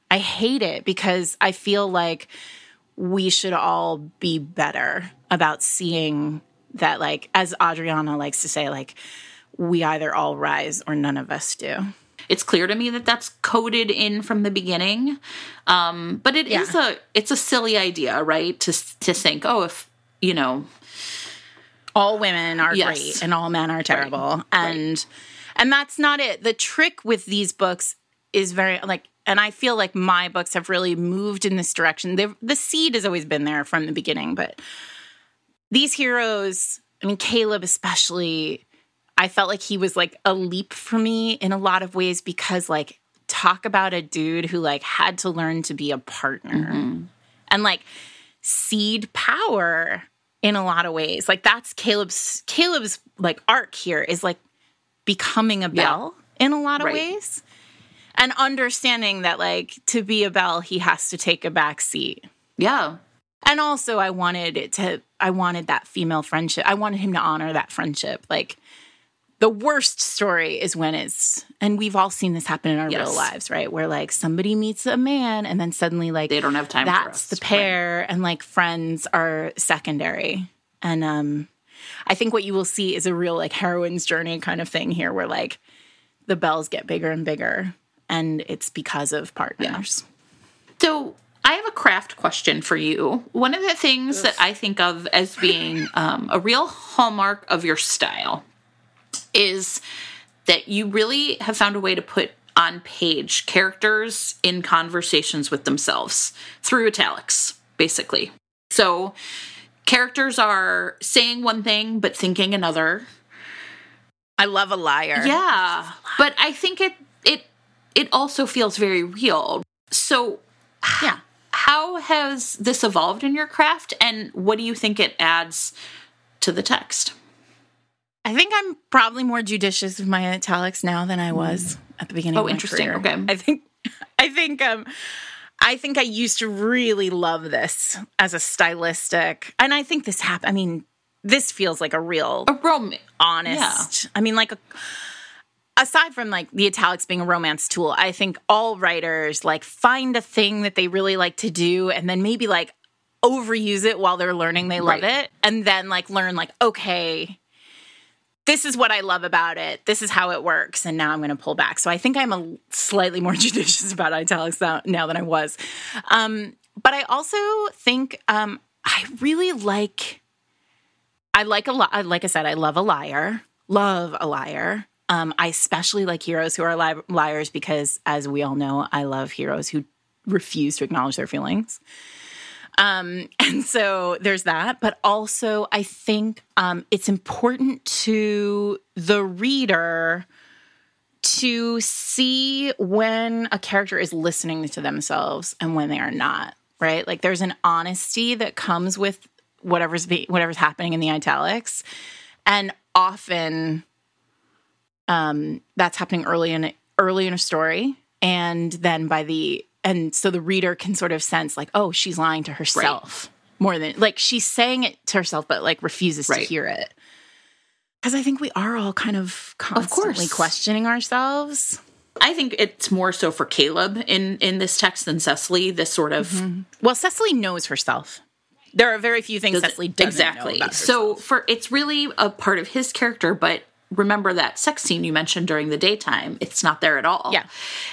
I hate it because I feel like we should all be better about seeing that, like, as Adriana likes to say, like, we either all rise or none of us do it's clear to me that that's coded in from the beginning um, but it yeah. is a it's a silly idea right to to think oh if you know all women are yes. great and all men are terrible right. and right. and that's not it the trick with these books is very like and I feel like my books have really moved in this direction. They've, the seed has always been there from the beginning, but these heroes, I mean, Caleb especially, I felt like he was like a leap for me in a lot of ways because like talk about a dude who like had to learn to be a partner mm-hmm. and like seed power in a lot of ways. Like that's Caleb's Caleb's like arc here is like becoming a bell yeah. in a lot of right. ways. And understanding that like to be a bell he has to take a back seat. Yeah. And also I wanted it to I wanted that female friendship. I wanted him to honor that friendship. Like the worst story is when it's and we've all seen this happen in our yes. real lives right where like somebody meets a man and then suddenly like they don't have time that's the pair right. and like friends are secondary and um i think what you will see is a real like heroine's journey kind of thing here where like the bells get bigger and bigger and it's because of partners yeah. so I have a craft question for you. One of the things that I think of as being um, a real hallmark of your style is that you really have found a way to put on page characters in conversations with themselves through italics, basically. So characters are saying one thing but thinking another. I love a liar. Yeah. But I think it it it also feels very real. So yeah. How has this evolved in your craft and what do you think it adds to the text? I think I'm probably more judicious with my italics now than I was at the beginning. Oh, interesting. Career. Okay. I think, I think, um, I think I used to really love this as a stylistic, and I think this happened. I mean, this feels like a real, a rom- honest. Yeah. I mean, like a, aside from like the italics being a romance tool, I think all writers like find a thing that they really like to do, and then maybe like overuse it while they're learning they love right. it, and then like learn like okay this is what I love about it. This is how it works. And now I'm going to pull back. So I think I'm a slightly more judicious about italics now, than I was. Um, but I also think um, I really like, I like a lot, like I said, I love a liar, love a liar. Um, I especially like heroes who are li- liars because, as we all know, I love heroes who refuse to acknowledge their feelings. Um, and so there's that. But also, I think um, it's important to the reader to see when a character is listening to themselves and when they are not, right? Like there's an honesty that comes with whatever's be, whatever's happening in the italics. And often um, that's happening early in early in a story and then by the and so the reader can sort of sense like oh she's lying to herself right. more than like she's saying it to herself but like refuses right. to hear it because i think we are all kind of constantly of questioning ourselves I think it's more so for Caleb in in this text than Sesily. This sort of mm-hmm. well, Sesily knows herself. There are very few things Does Sesily doesn't exactly. So for it's really a part of his character, but remember that sex scene you mentioned during the daytime. It's not there at all. Yeah.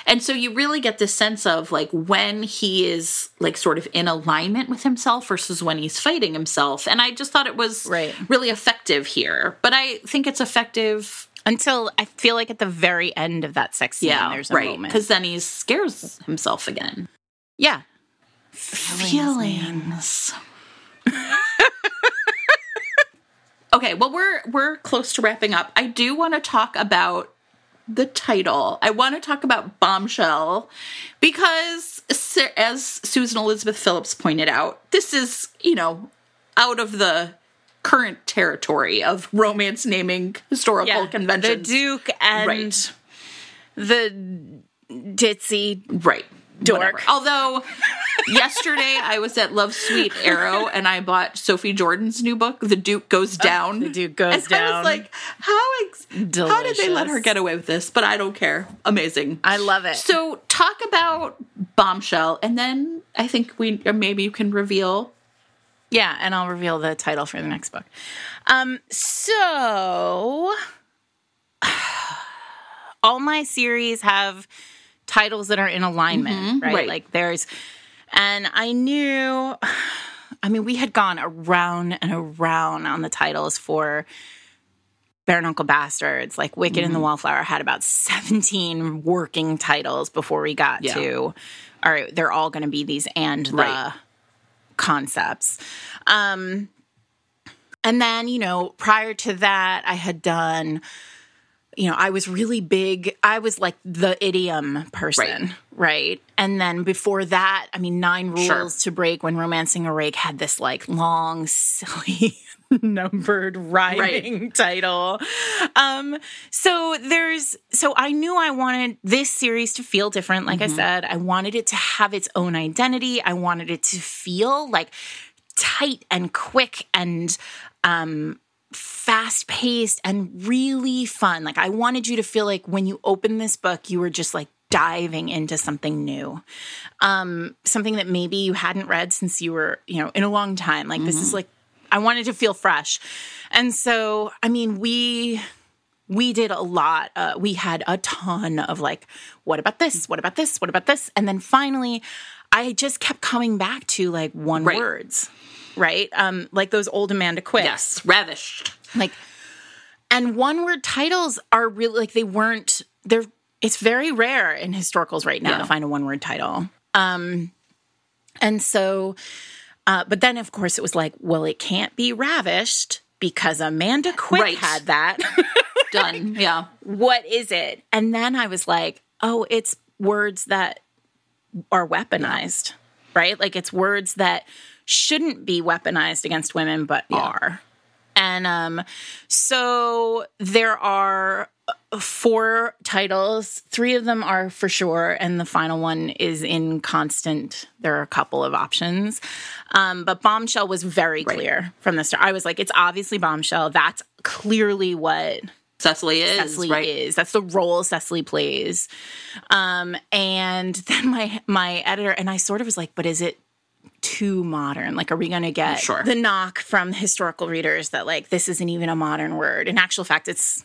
And so you really get this sense of like when he is like sort of in alignment with himself versus when he's fighting himself. And I just thought it was Right. really effective here. But I think it's effective Until I feel like at the very end of that sex scene, yeah, there's a right. moment. Because then he scares himself again. Yeah. Feelings. okay, well we're we're close to wrapping up. I do want to talk about the title. I want to talk about Bombshell because as Susan Elizabeth Phillips pointed out, this is, you know, out of the current territory of romance naming historical conventions. The Duke and Right. the ditzy. Right. Dork. Although yesterday I was at Love Sweet Arrow and I bought Sophie Jordan's new book, The Duke Goes Down. The Duke Goes down. and I was like, how ex- how did they let her get away with this? But I don't care. Amazing. I love it. So talk about Bombshell, and then I think we or maybe you can reveal. Yeah, and I'll reveal the title for the next book. Um, so all my series have titles that are in alignment, right? right. Like there's, and I knew, I mean, we had gone around and around on the titles for Bare Knuckle Bastards, like Wicked and the Wallflower had about 17 working titles before we got Yeah. to, all right, they're all going to be these and the Right. concepts. Um, and then, you know, prior to that, I had done, you know, I was really big. I was like the idiom person, right? And then before that, I mean, Nine Rules Sure. to Break when Romancing a Rake had this like long, silly, numbered rhyming title. Um, so there's, so I knew I wanted this series to feel different. Like I said, I wanted it to have its own identity. I wanted it to feel like tight and quick and um fast paced and really fun. Like I wanted you to feel like when you open this book, you were just like diving into something new. Um something that maybe you hadn't read since you were, you know, in a long time. Like this is like I wanted to feel fresh. And so, I mean, we we did a lot. Uh, we had a ton of like, what about this? What about this? What about this? And then finally, I just kept coming back to like one Right. words, right? Um, like those old Amanda Quick. Yes, ravished. Like, and one word titles are really like they weren't. They're. It's very rare in historicals right now Yeah. to find a one word title. Um, and so, uh, but then of course it was like, well, it can't be ravished because Amanda Quick Right. had that. Done. Yeah. what is it? And then I was like, oh, it's words that are weaponized, right? Like it's words that shouldn't be weaponized against women, but are. And um, so there are four titles. Three of them are for sure, and the final one is in constant. There are a couple of options, um, but Bombshell was very clear from the start. I was like, it's obviously Bombshell. That's clearly what Sesily is Sesily right. is. That's the role Sesily plays. Um, and then my my editor and I sort of was like, but is it too modern? Like, are we going to get Sure. the knock from historical readers that like this isn't even a modern word? In actual fact, it's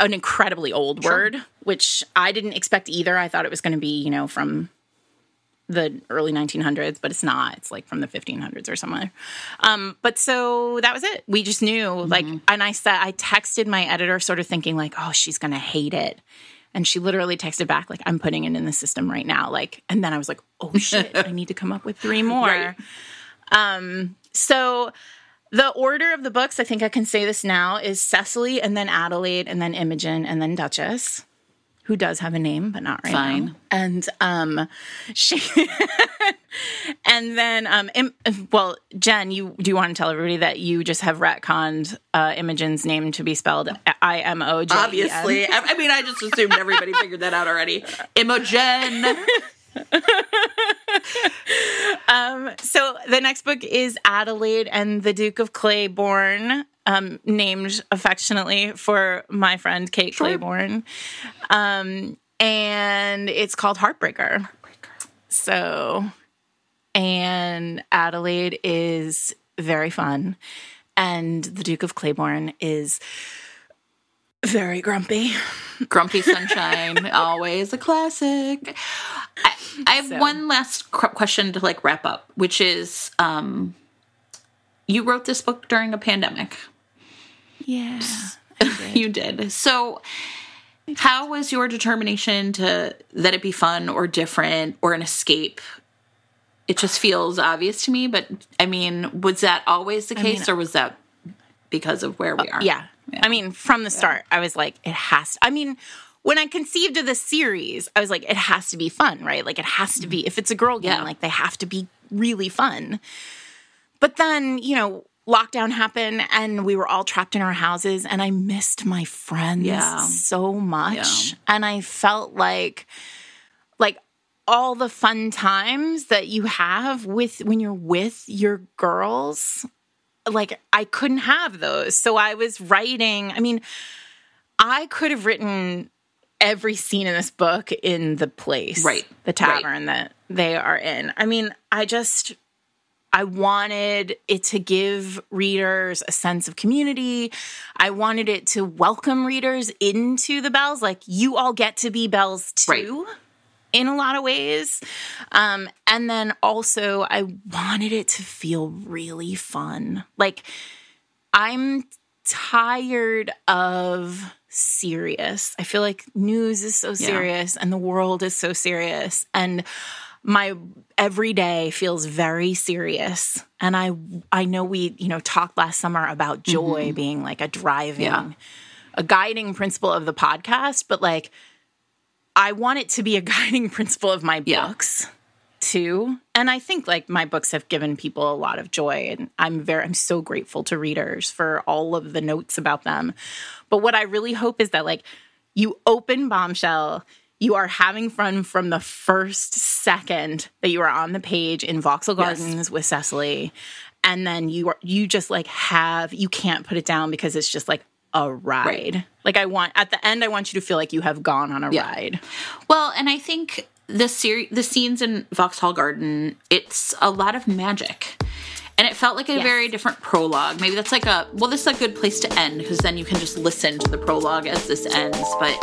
an incredibly old word, which I didn't expect either. I thought it was going to be, you know, from the early 1900s, but it's not. It's like from the 1500s or somewhere. Um, but so that was it. We just knew, like, and I said, I texted my editor, sort of thinking, like, oh, she's going to hate it. And she literally texted back, like, I'm putting it in the system right now. Like, and then I was like, oh shit, I need to come up with three more. Right. Um, so the order of the books, I think I can say this now, is Sesily and then Adelaide and then Imogen and then Duchess, who does have a name, but not right Fine. now. And um, she, and then um, Im- well, Jen, you do you want to tell everybody that you just have retconned uh, Imogen's name to be spelled I M O J? Obviously. I, I mean, I just assumed everybody figured that out already. Imogen. Um, so the next book is Adelaide and the Duke of Clayborn, um, named affectionately for my friend Kate Clayborn. Um, and it's called Heartbreaker. So, and Adelaide is very fun. And the Duke of Clayborn is Very grumpy. Grumpy Sunshine, always a classic. I, I have So. one last question to like wrap up, which is um, you wrote this book during a pandemic. Yeah. you did. So how was your determination to that it be fun or different or an escape? It just feels obvious to me, but I mean, was that always the case or was that because of where we uh, are? Yeah. I mean, from the start, I was like, it has. To. I mean, when I conceived of the series, I was like, it has to be fun, right? Like, it has to be. If it's a girl game, Yeah. like they have to be really fun. But then, you know, lockdown happened, and we were all trapped in our houses, and I missed my friends Yeah. so much, Yeah. and I felt like, like all the fun times that you have with when you're with your girls like I couldn't have those. So I was writing, I mean, I could have written every scene in this book in the place, Right. The tavern that they are in. I mean, I just I wanted it to give readers a sense of community. I wanted it to welcome readers into the bells. Like you all get to be bells too. In a lot of ways. Um, and then also, I wanted it to feel really fun. Like, I'm tired of serious. I feel like news is so serious and the world is so serious. And my everyday feels very serious. And I I know we, you know, talked last summer about mm-hmm. joy being like a driving, Yeah. a guiding principle of the podcast, but like I want it to be a guiding principle of my Yeah. books too. And I think like my books have given people a lot of joy and I'm very I'm so grateful to readers for all of the notes about them. But what I really hope is that like you open Bombshell, you are having fun from the first second that you are on the page in Vauxhall Yes. Gardens with Sesily. And then you are you just like have you can't put it down because it's just like a ride. Like I want at the end I want you to feel like you have gone on a Yeah. ride. Well, and I think the series, the scenes in Vauxhall Garden, it's a lot of magic. And it felt like a Yes. very different prologue. Maybe that's like a well, this is a good place to end because then you can just listen to the prologue as this ends. But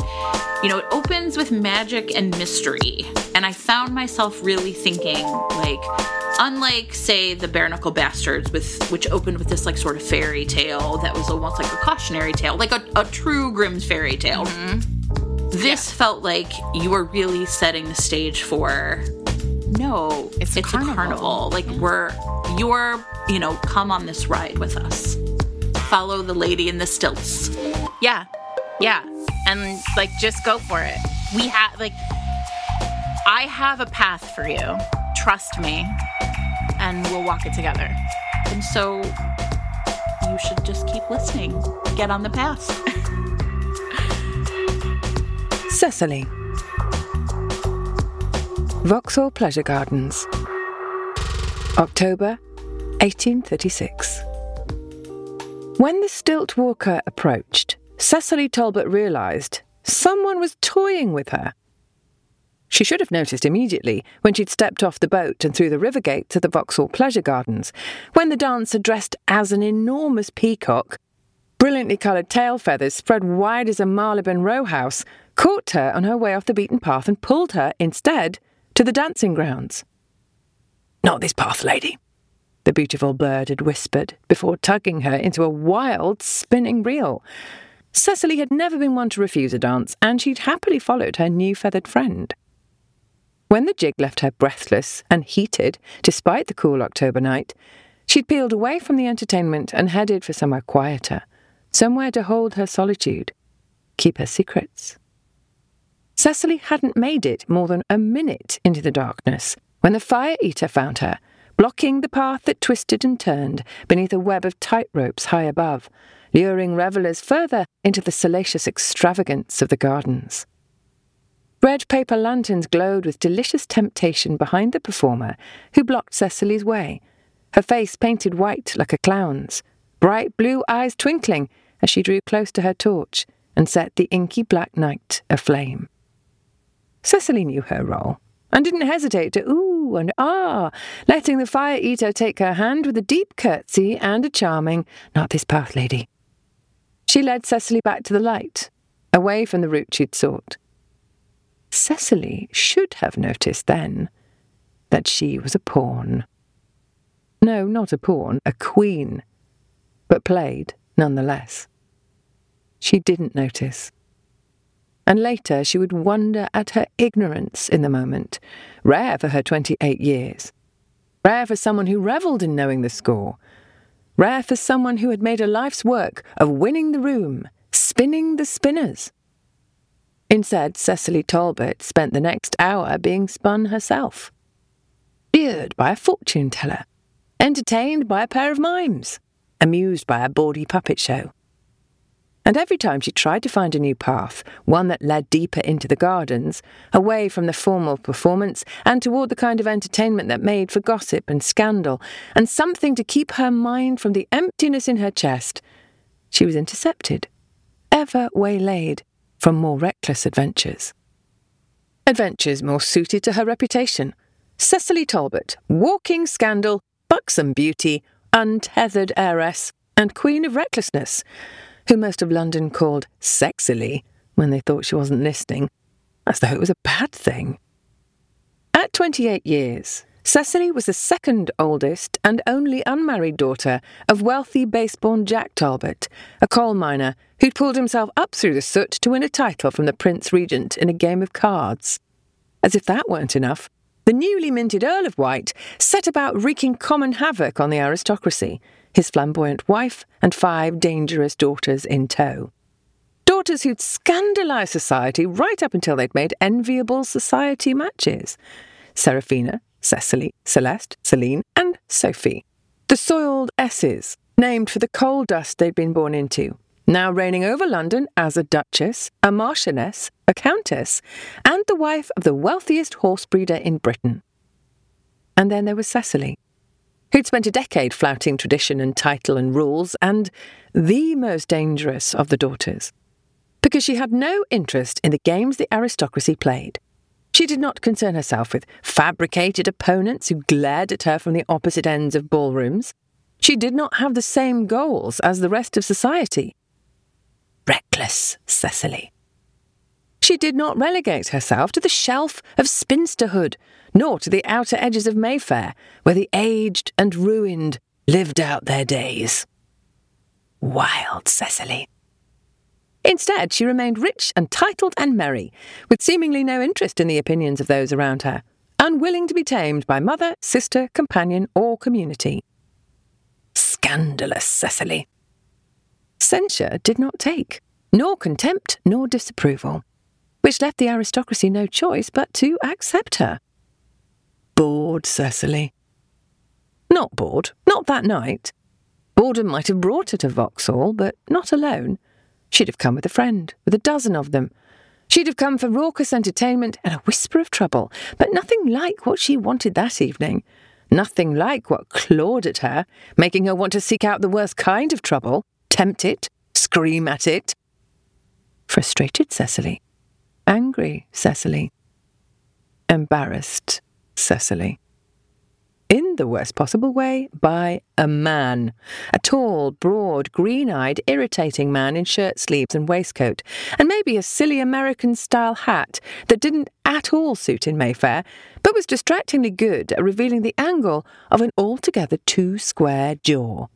you know, it opens with magic and mystery, and I found myself really thinking like, unlike say the Bare Knuckle Bastards, with which opened with this like sort of fairy tale that was almost like a cautionary tale, like a, a true Grimm's fairy tale. Mm-hmm. This felt like you were really setting the stage for no, It's a a carnival. carnival. Like we're you're, you know, come on this ride with us. Follow the lady in the stilts. Yeah. Yeah. And like just go for it. We have like I have a path for you. Trust me. And we'll walk it together. And so you should just keep listening. Get on the path. Sesily. Vauxhall Pleasure Gardens. October 1836. When the stilt walker approached, Sesily Talbot realised someone was toying with her. She should have noticed immediately when she'd stepped off the boat and through the river gate to the Vauxhall Pleasure Gardens, when the dancer dressed as an enormous peacock Brilliantly coloured tail feathers spread wide as a Marylebone row house caught her on her way off the beaten path and pulled her, instead, to the dancing grounds. Not this path, lady, the beautiful bird had whispered before tugging her into a wild, spinning reel. Sesily had never been one to refuse a dance, and she'd happily followed her new feathered friend. When the jig left her breathless and heated, despite the cool October night, she'd peeled away from the entertainment and headed for somewhere quieter, somewhere to hold her solitude, keep her secrets. Sesily hadn't made it more than a minute into the darkness when the fire eater found her, blocking the path that twisted and turned beneath a web of tight ropes high above, luring revellers further into the salacious extravagance of the gardens. Red paper lanterns glowed with delicious temptation behind the performer, who blocked Sesily's way, her face painted white like a clown's, bright blue eyes twinkling as she drew close to her torch and set the inky black night aflame. Sesily knew her role and didn't hesitate to ooh and ah, letting the fire eater take her hand with a deep curtsy and a charming, not this path, lady. She led Sesily back to the light, away from the route she'd sought. Sesily should have noticed then that she was a pawn. No, not a pawn, a queen, but played nonetheless. She didn't notice. And later she would wonder at her ignorance in the moment, rare for her 28 years. Rare for someone who revelled in knowing the score. Rare for someone who had made a life's work of winning the room, spinning the spinners. Instead, Sesily Talbot spent the next hour being spun herself. Lured by a fortune teller, entertained by a pair of mimes, amused by a bawdy puppet show. And every time she tried to find a new path, one that led deeper into the gardens, away from the formal performance, and toward the kind of entertainment that made for gossip and scandal, and something to keep her mind from the emptiness in her chest, she was intercepted, ever waylaid from more reckless adventures. Adventures more suited to her reputation. Sesily Talbot, walking scandal, buxom beauty, untethered heiress, and queen of recklessness, who most of London called sexily when they thought she wasn't listening, as though it was a bad thing. At 28 years, Sesily was the second oldest and only unmarried daughter of wealthy baseborn Jack Talbot, a coal miner who'd pulled himself up through the soot to win a title from the Prince Regent in a game of cards. As if that weren't enough, the newly minted Earl of Wight set about wreaking common havoc on the aristocracy, his flamboyant wife and five dangerous daughters in tow. Daughters who'd scandalised society right up until they'd made enviable society matches. Seraphina, Sesily, Seleste, Seline, and Sophie. The soiled S's, named for the coal dust they'd been born into, now reigning over London as a duchess, a marchioness, a countess, and the wife of the wealthiest horse breeder in Britain. And then there was Sesily, who'd spent a decade flouting tradition and title and rules, and the most dangerous of the daughters, because she had no interest in the games the aristocracy played. She did not concern herself with fabricated opponents who glared at her from the opposite ends of ballrooms. She did not have the same goals as the rest of society. Reckless Sesily. She did not relegate herself to the shelf of spinsterhood, nor to the outer edges of Mayfair, where the aged and ruined lived out their days. Wild Sesily. Instead, she remained rich and titled and merry, with seemingly no interest in the opinions of those around her, unwilling to be tamed by mother, sister, companion, or community. Scandalous Sesily. Censure did not take, nor contempt nor disapproval, which left the aristocracy no choice but to accept her. Bored Sesily. Not bored, not that night. Boredom might have brought her to Vauxhall, but not alone. She'd have come with a friend, with a dozen of them. She'd have come for raucous entertainment and a whisper of trouble, but nothing like what she wanted that evening. Nothing like what clawed at her, making her want to seek out the worst kind of trouble, tempt it, scream at it. Frustrated Sesily. Angry Sesily. Embarrassed Sesily in the worst possible way, by a man. A tall, broad, green eyed, irritating man in shirt sleeves and waistcoat, and maybe a silly American style hat that didn't at all suit in Mayfair, but was distractingly good at revealing the angle of an altogether too square jaw.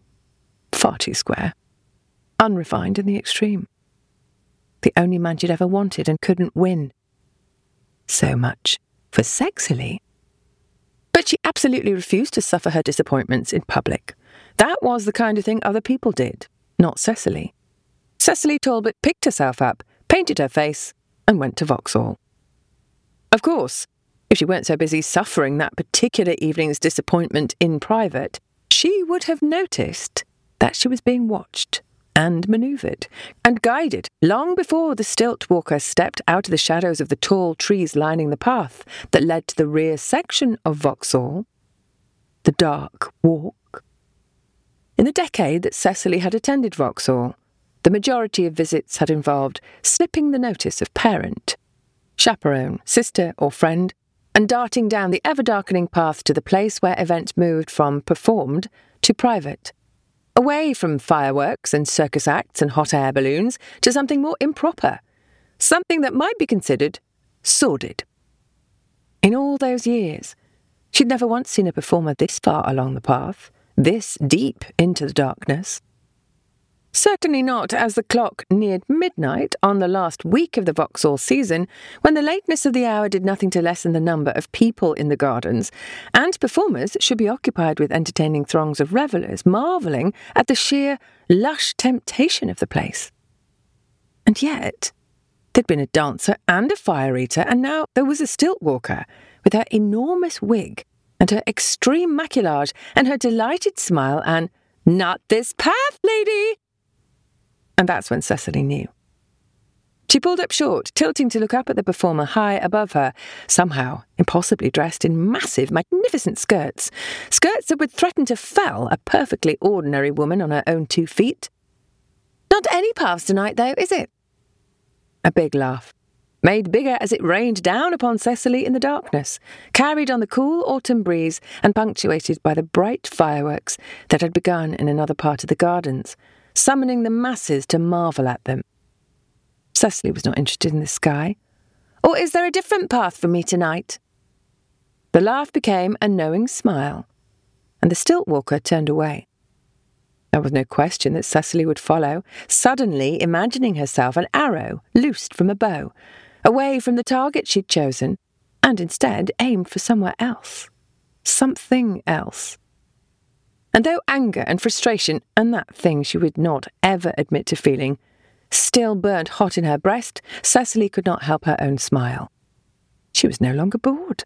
Far too square. Unrefined in the extreme. The only man she'd ever wanted and couldn't win. So much for sexily but she absolutely refused to suffer her disappointments in public. That was the kind of thing other people did, not Sesily. Sesily Talbot picked herself up, painted her face, and went to Vauxhall. Of course, if she weren't so busy suffering that particular evening's disappointment in private, she would have noticed that she was being watched and manoeuvred and guided long before the stilt walker stepped out of the shadows of the tall trees lining the path that led to the rear section of Vauxhall, the dark walk. In the decade that Sesily had attended Vauxhall, the majority of visits had involved slipping the notice of parent, chaperone, sister, or friend, and darting down the ever darkening path to the place where events moved from performed to private away from fireworks and circus acts and hot air balloons to something more improper, something that might be considered sordid. In all those years, she'd never once seen a performer this far along the path, this deep into the darkness. Certainly not as the clock neared midnight on the last week of the Vauxhall season, when the lateness of the hour did nothing to lessen the number of people in the gardens, and performers should be occupied with entertaining throngs of revellers, marvelling at the sheer lush temptation of the place. And yet, there'd been a dancer and a fire eater, and now there was a stilt walker with her enormous wig and her extreme maquillage and her delighted smile and not this path, lady! And that's when Sesily knew. She pulled up short, tilting to look up at the performer high above her, somehow impossibly dressed in massive, magnificent skirts. Skirts that would threaten to fell a perfectly ordinary woman on her own two feet. Not any paths tonight, though, is it? A big laugh, made bigger as it rained down upon Sesily in the darkness, carried on the cool autumn breeze and punctuated by the bright fireworks that had begun in another part of the gardens summoning the masses to marvel at them. Sesily was not interested in the sky. Or is there a different path for me tonight? The laugh became a knowing smile, and the stilt walker turned away. There was no question that Sesily would follow, suddenly imagining herself an arrow loosed from a bow, away from the target she'd chosen, and instead aimed for somewhere else. Something else. And though anger and frustration, and that thing she would not ever admit to feeling, still burnt hot in her breast, Sesily could not help her own smile. She was no longer bored.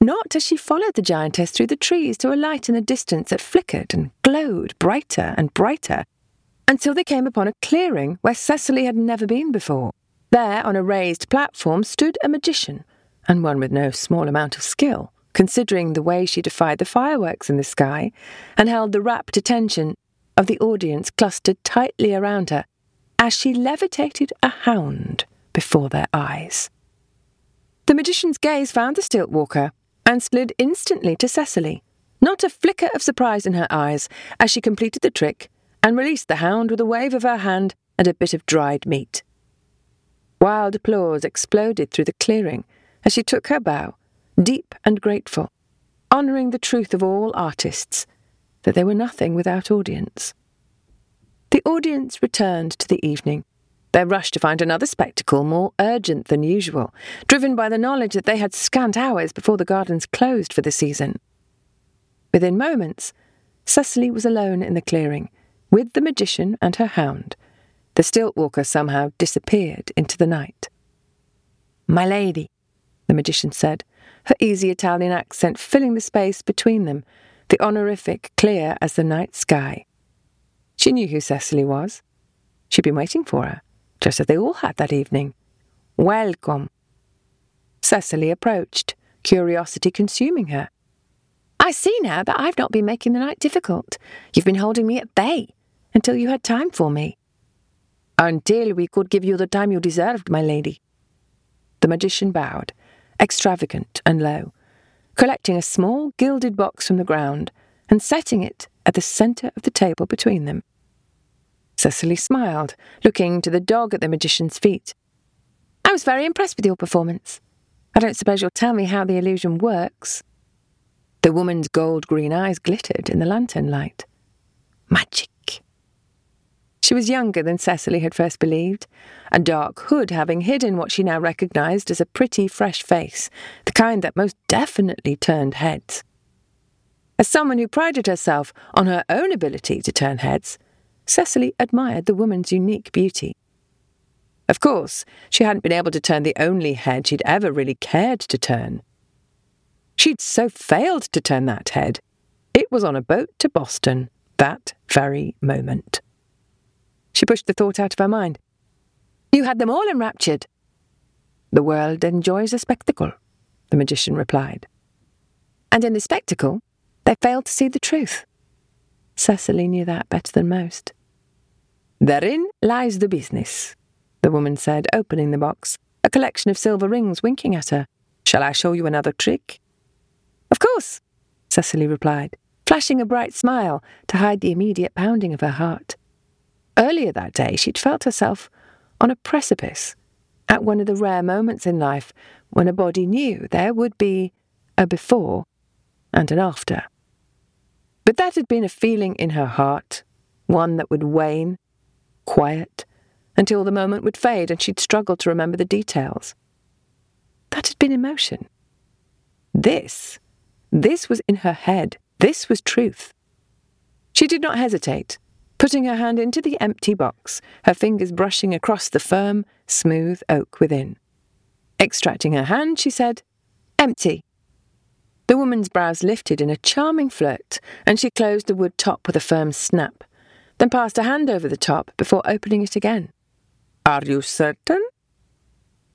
Not as she followed the giantess through the trees to a light in the distance that flickered and glowed brighter and brighter, until they came upon a clearing where Sesily had never been before. There, on a raised platform, stood a magician, and one with no small amount of skill considering the way she defied the fireworks in the sky, and held the rapt attention of the audience clustered tightly around her as she levitated a hound before their eyes. The magician's gaze found the stilt walker and slid instantly to Sesily, not a flicker of surprise in her eyes as she completed the trick and released the hound with a wave of her hand and a bit of dried meat. Wild applause exploded through the clearing as she took her bow deep and grateful, honouring the truth of all artists, that they were nothing without audience. The audience returned to the evening, their rush to find another spectacle more urgent than usual, driven by the knowledge that they had scant hours before the gardens closed for the season. Within moments, Sesily was alone in the clearing, with the magician and her hound. The stilt walker somehow disappeared into the night. My lady, the magician said, her easy Italian accent filling the space between them, the honorific clear as the night sky. She knew who Sesily was. She'd been waiting for her, just as they all had that evening. Welcome. Sesily approached, curiosity consuming her. I see now that I've not been making the night difficult. You've been holding me at bay until you had time for me. Until we could give you the time you deserved, my lady. The magician bowed, extravagant and low, collecting a small gilded box from the ground and setting it at the centre of the table between them. Sesily smiled, looking to the dog at the magician's feet. I was very impressed with your performance. I don't suppose you'll tell me how the illusion works. The woman's gold green eyes glittered in the lantern light. Magic. She was younger than Sesily had first believed, a dark hood having hidden what she now recognized as a pretty, fresh face, the kind that most definitely turned heads. As someone who prided herself on her own ability to turn heads, Sesily admired the woman's unique beauty. Of course, she hadn't been able to turn the only head she'd ever really cared to turn. She'd so failed to turn that head. It was on a boat to Boston that very moment. She pushed the thought out of her mind. You had them all enraptured. The world enjoys a spectacle, the magician replied. And in the spectacle, they fail to see the truth. Sesily knew that better than most. Therein lies the business, the woman said, opening the box, a collection of silver rings winking at her. Shall I show you another trick? Of course, Sesily replied, flashing a bright smile to hide the immediate pounding of her heart. Earlier that day, she'd felt herself on a precipice, at one of the rare moments in life when a body knew there would be a before and an after. But that had been a feeling in her heart, one that would wane, quiet, until the moment would fade and she'd struggle to remember the details. That had been emotion. This, this was in her head. This was truth. She did not hesitate, putting her hand into the empty box, her fingers brushing across the firm, smooth oak within. Extracting her hand, she said, Empty. The woman's brows lifted in a charming flirt, and she closed the wood top with a firm snap, then passed a hand over the top before opening it again. Are you certain?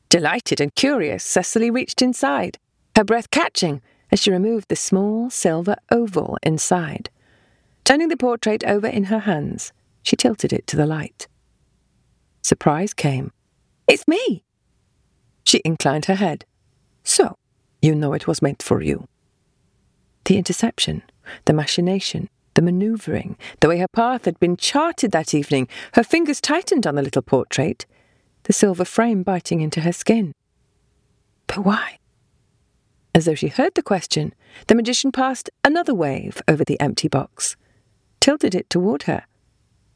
Delighted and curious, Sesily reached inside, her breath catching as she removed the small silver oval inside. Turning the portrait over in her hands, she tilted it to the light. Surprise came. It's me! She inclined her head. So, you know it was meant for you. The interception, the machination, the manoeuvring, the way her path had been charted that evening, her fingers tightened on the little portrait, the silver frame biting into her skin. But why? As though she heard the question, the magician passed another wave over the empty box, tilted it toward her.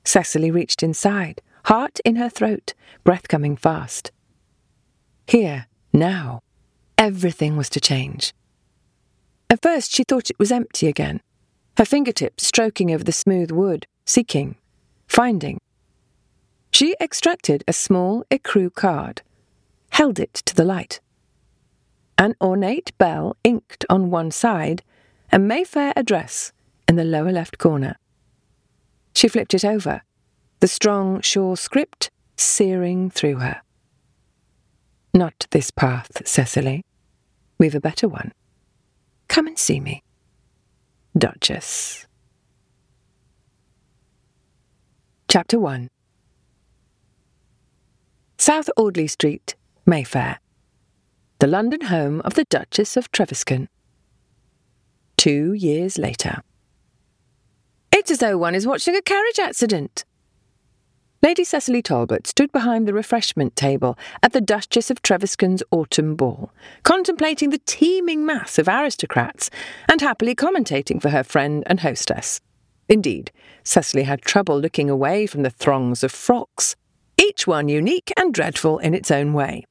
Sesily reached inside, heart in her throat, breath coming fast. Here, now, everything was to change. At first, she thought it was empty again, her fingertips stroking over the smooth wood, seeking, finding. She extracted a small ecru card, held it to the light. An ornate bell inked on one side, a Mayfair address in the lower left corner. She flipped it over, the strong sure script searing through her. Not this path, Sesily. We've a better one. Come and see me. Duchess. Chapter 1 South Audley Street, Mayfair. The London home of the Duchess of Trevescan. Two years later. It's as though one is watching a carriage accident. Lady Sesily Talbot stood behind the refreshment table at the Duchess of Trevescan's autumn ball, contemplating the teeming mass of aristocrats and happily commentating for her friend and hostess. Indeed, Sesily had trouble looking away from the throngs of frocks, each one unique and dreadful in its own way.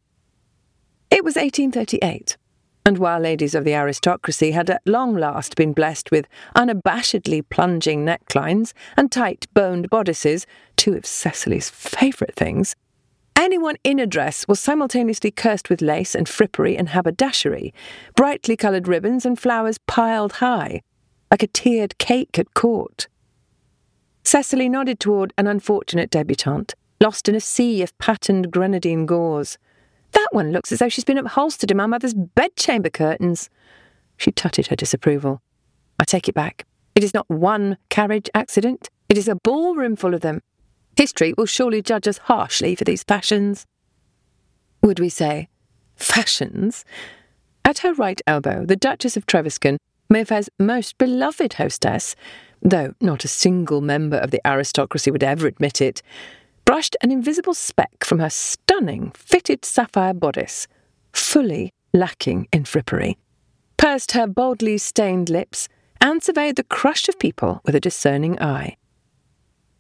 It was 1838 and while ladies of the aristocracy had at long last been blessed with unabashedly plunging necklines and tight boned bodices, two of Sesily's favourite things, anyone in a dress was simultaneously cursed with lace and frippery and haberdashery, brightly coloured ribbons and flowers piled high, like a tiered cake at court. Sesily nodded toward an unfortunate debutante, lost in a sea of patterned grenadine gauze. That one looks as though she's been upholstered in my mother's bedchamber curtains. She tutted her disapproval. I take it back. It is not one carriage accident. It is a ballroom full of them. History will surely judge us harshly for these fashions. Would we say fashions? At her right elbow, the Duchess of Trevescan, Mayfair's most beloved hostess, though not a single member of the aristocracy would ever admit it, brushed an invisible speck from her stunning fitted sapphire bodice, fully lacking in frippery, pursed her boldly stained lips, and surveyed the crush of people with a discerning eye.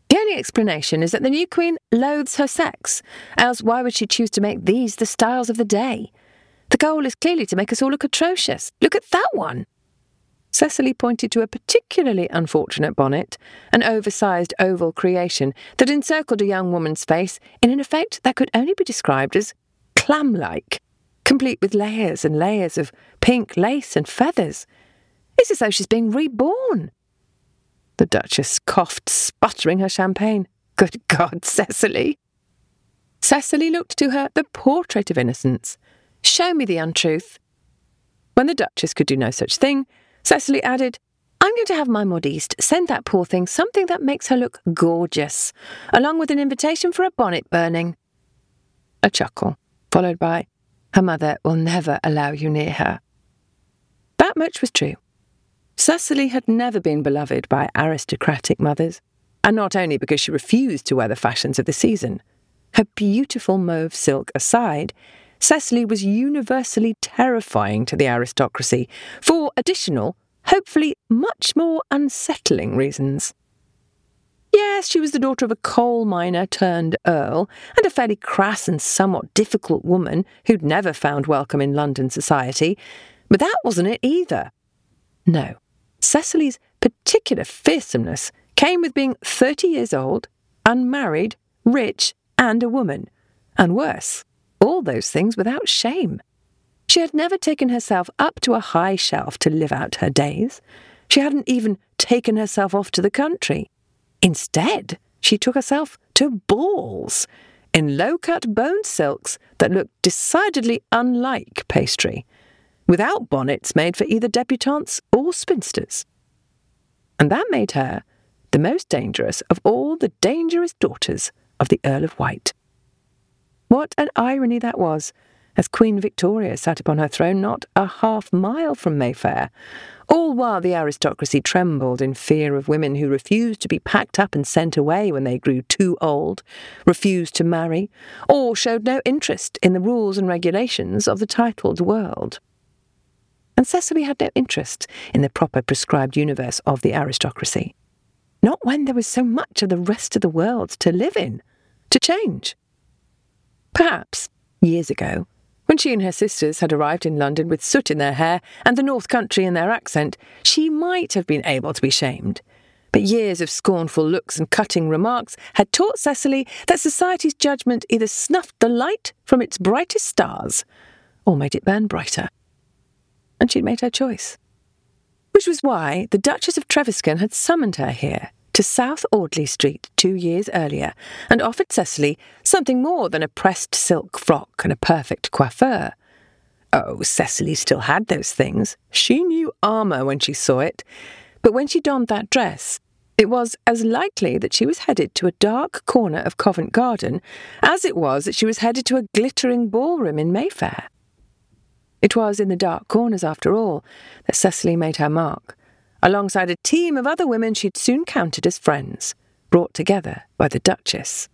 The only explanation is that the new queen loathes her sex, else why would she choose to make these the styles of the day? The goal is clearly to make us all look atrocious. Look at that one! Sesily pointed to a particularly unfortunate bonnet, an oversized oval creation that encircled a young woman's face in an effect that could only be described as clam like, complete with layers and layers of pink lace and feathers. It's as though she's being reborn. The Duchess coughed, sputtering her champagne. Good God, Sesily! Sesily looked to her the portrait of innocence. Show me the untruth. When the Duchess could do no such thing, Sesily added, I'm going to have my modiste send that poor thing something that makes her look gorgeous, along with an invitation for a bonnet burning. A chuckle, followed by, Her mother will never allow you near her. That much was true. Sesily had never been beloved by aristocratic mothers, and not only because she refused to wear the fashions of the season. Her beautiful mauve silk aside, Sesily was universally terrifying to the aristocracy for additional, hopefully much more unsettling reasons. Yes, she was the daughter of a coal miner turned earl, and a fairly crass and somewhat difficult woman who'd never found welcome in London society, but that wasn't it either. No, Sesily's particular fearsomeness came with being 30 years old, unmarried, rich, and a woman, and worse, all those things without shame. She had never taken herself up to a high shelf to live out her days. She hadn't even taken herself off to the country. Instead, she took herself to balls in low cut bone silks that looked decidedly unlike pastry, without bonnets made for either debutantes or spinsters. And that made her the most dangerous of all the dangerous daughters of the Earl of Wight. What an irony that was, as Queen Victoria sat upon her throne not a half mile from Mayfair, all while the aristocracy trembled in fear of women who refused to be packed up and sent away when they grew too old, refused to marry, or showed no interest in the rules and regulations of the titled world. And Sesily had no interest in the proper prescribed universe of the aristocracy. Not when there was so much of the rest of the world to live in, to change. Perhaps, years ago, when she and her sisters had arrived in London with soot in their hair and the North Country in their accent, she might have been able to be shamed. But years of scornful looks and cutting remarks had taught Sesily that society's judgment either snuffed the light from its brightest stars or made it burn brighter. And she'd made her choice. Which was why the Duchess of Trevescan had summoned her here to South Audley Street two years earlier and offered Sesily something more than a pressed silk frock and a perfect coiffure. Oh, Sesily still had those things. She knew armour when she saw it. But when she donned that dress, it was as likely that she was headed to a dark corner of Covent Garden as it was that she was headed to a glittering ballroom in Mayfair. It was in the dark corners, after all, that Sesily made her mark alongside a team of other women she'd soon counted as friends, brought together by the Duchess.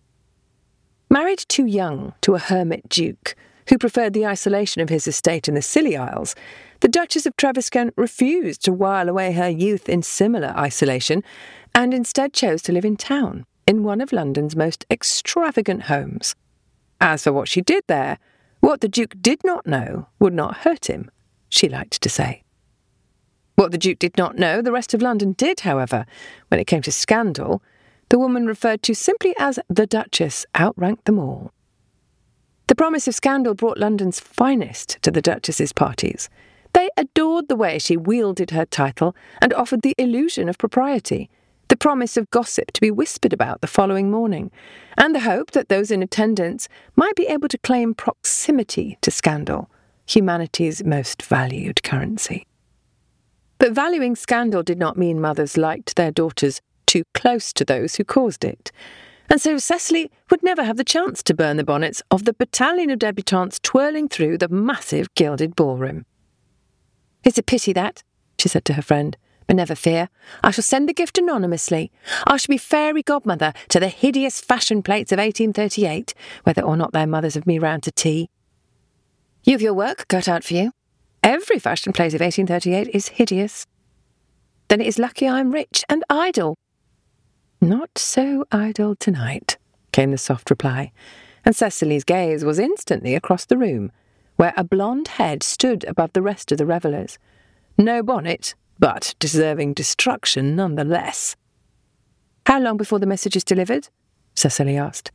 Married too young to a hermit duke, who preferred the isolation of his estate in the Scilly Isles, the Duchess of Trevescan refused to while away her youth in similar isolation, and instead chose to live in town, in one of London's most extravagant homes. As for what she did there, what the Duke did not know would not hurt him, she liked to say. What the Duke did not know, the rest of London did, however. When it came to scandal, the woman referred to simply as the Duchess outranked them all. The promise of scandal brought London's finest to the Duchess's parties. They adored the way she wielded her title and offered the illusion of propriety, the promise of gossip to be whispered about the following morning, and the hope that those in attendance might be able to claim proximity to scandal, humanity's most valued currency. But valuing scandal did not mean mothers liked their daughters too close to those who caused it. And so Sesily would never have the chance to burn the bonnets of the battalion of debutantes twirling through the massive gilded ballroom. It's a pity that, she said to her friend, but never fear. I shall send the gift anonymously. I shall be fairy godmother to the hideous fashion plates of 1838, whether or not their mothers have me round to tea. You've your work cut out for you, Every fashion plate of 1838 is hideous. Then it is lucky I'm rich and idle. Not so idle tonight, came the soft reply, and Sesily's gaze was instantly across the room, where a blonde head stood above the rest of the revellers. No bonnet, but deserving destruction none the less. How long before the message is delivered? Sesily asked.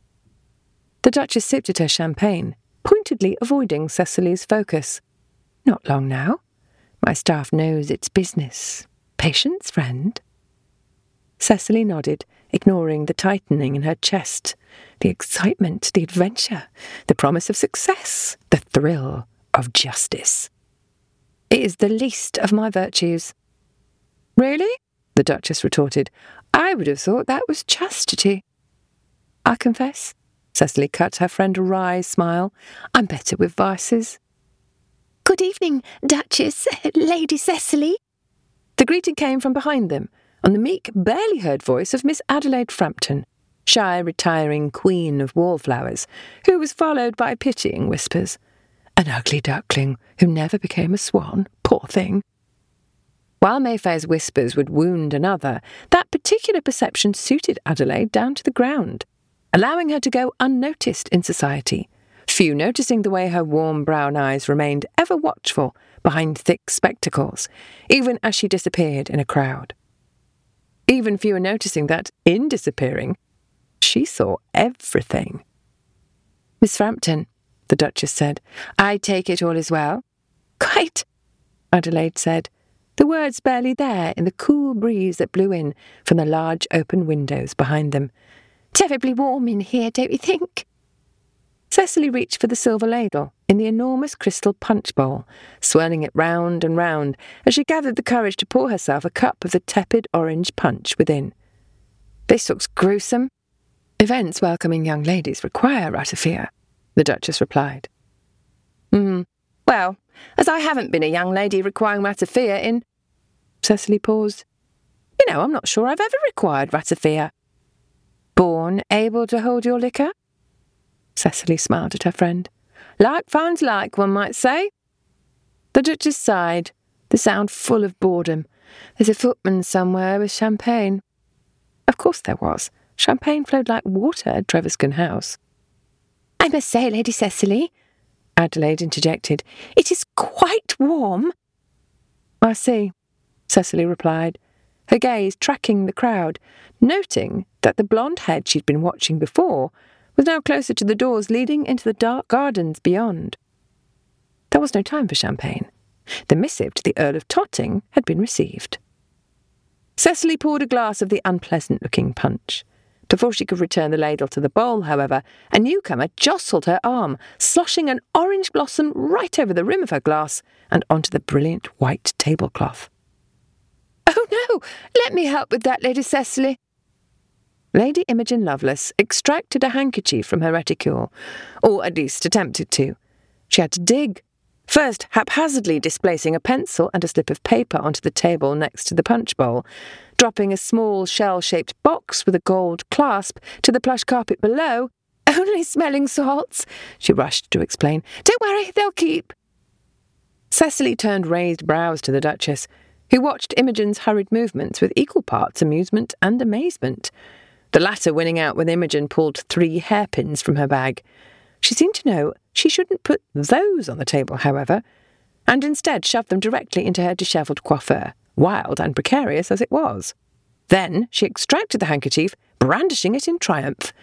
The Duchess sipped at her champagne, pointedly avoiding Sesily's focus. Not long now. My staff knows its business. Patience, friend? Sesily nodded, ignoring the tightening in her chest, the excitement, the adventure, the promise of success, the thrill of justice. It is the least of my virtues. Really? the Duchess retorted. I would have thought that was chastity. I confess, Sesily cut her friend a wry smile, I'm better with vices. Good evening, Duchess, Lady Sesily. The greeting came from behind them, on the meek, barely heard voice of Miss Adelaide Frampton, shy, retiring queen of wallflowers, who was followed by pitying whispers. An ugly duckling who never became a swan, poor thing. While Mayfair's whispers would wound another, that particular perception suited Adelaide down to the ground, allowing her to go unnoticed in society, few noticing the way her warm brown eyes remained ever watchful behind thick spectacles, even as she disappeared in a crowd. Even fewer noticing that, in disappearing, she saw everything. Miss Frampton, the Duchess said, I take it all is well. Quite, Adelaide said, the words barely there in the cool breeze that blew in from the large open windows behind them. Terribly warm in here, don't you think? Sesily reached for the silver ladle in the enormous crystal punch bowl, swirling it round and round as she gathered the courage to pour herself a cup of the tepid orange punch within. This looks gruesome. Events welcoming young ladies require ratafia, the Duchess replied. Hmm. Well, as I haven't been a young lady requiring ratafia in. Sesily paused. You know, I'm not sure I've ever required ratafia. Born able to hold your liquor? Sesily smiled at her friend. Like finds like, one might say. The Duchess sighed, the sound full of boredom. There's a footman somewhere with champagne. Of course there was. Champagne flowed like water at Trevescan House. I must say, Lady Sesily, Adelaide interjected, it is quite warm. I see, Sesily replied, her gaze tracking the crowd, noting that the blonde head she'd been watching before was now closer to the doors leading into the dark gardens beyond. There was no time for champagne. The missive to the Earl of Totting had been received. Sesily poured a glass of the unpleasant looking punch. Before she could return the ladle to the bowl, however, a newcomer jostled her arm, sloshing an orange blossom right over the rim of her glass and onto the brilliant white tablecloth. Oh, no! Let me help with that, Lady Sesily. Lady Imogen Lovelace extracted a handkerchief from her reticule, or at least attempted to. She had to dig, first haphazardly displacing a pencil and a slip of paper onto the table next to the punch bowl, dropping a small shell shaped box with a gold clasp to the plush carpet below. Only smelling salts, she rushed to explain. Don't worry, they'll keep. Sesily turned raised brows to the Duchess, who watched Imogen's hurried movements with equal parts amusement and amazement, the latter winning out when Imogen pulled three hairpins from her bag. She seemed to know she shouldn't put those on the table, however, and instead shoved them directly into her dishevelled coiffure wild and precarious as it was. Then she extracted the handkerchief, brandishing it in triumph.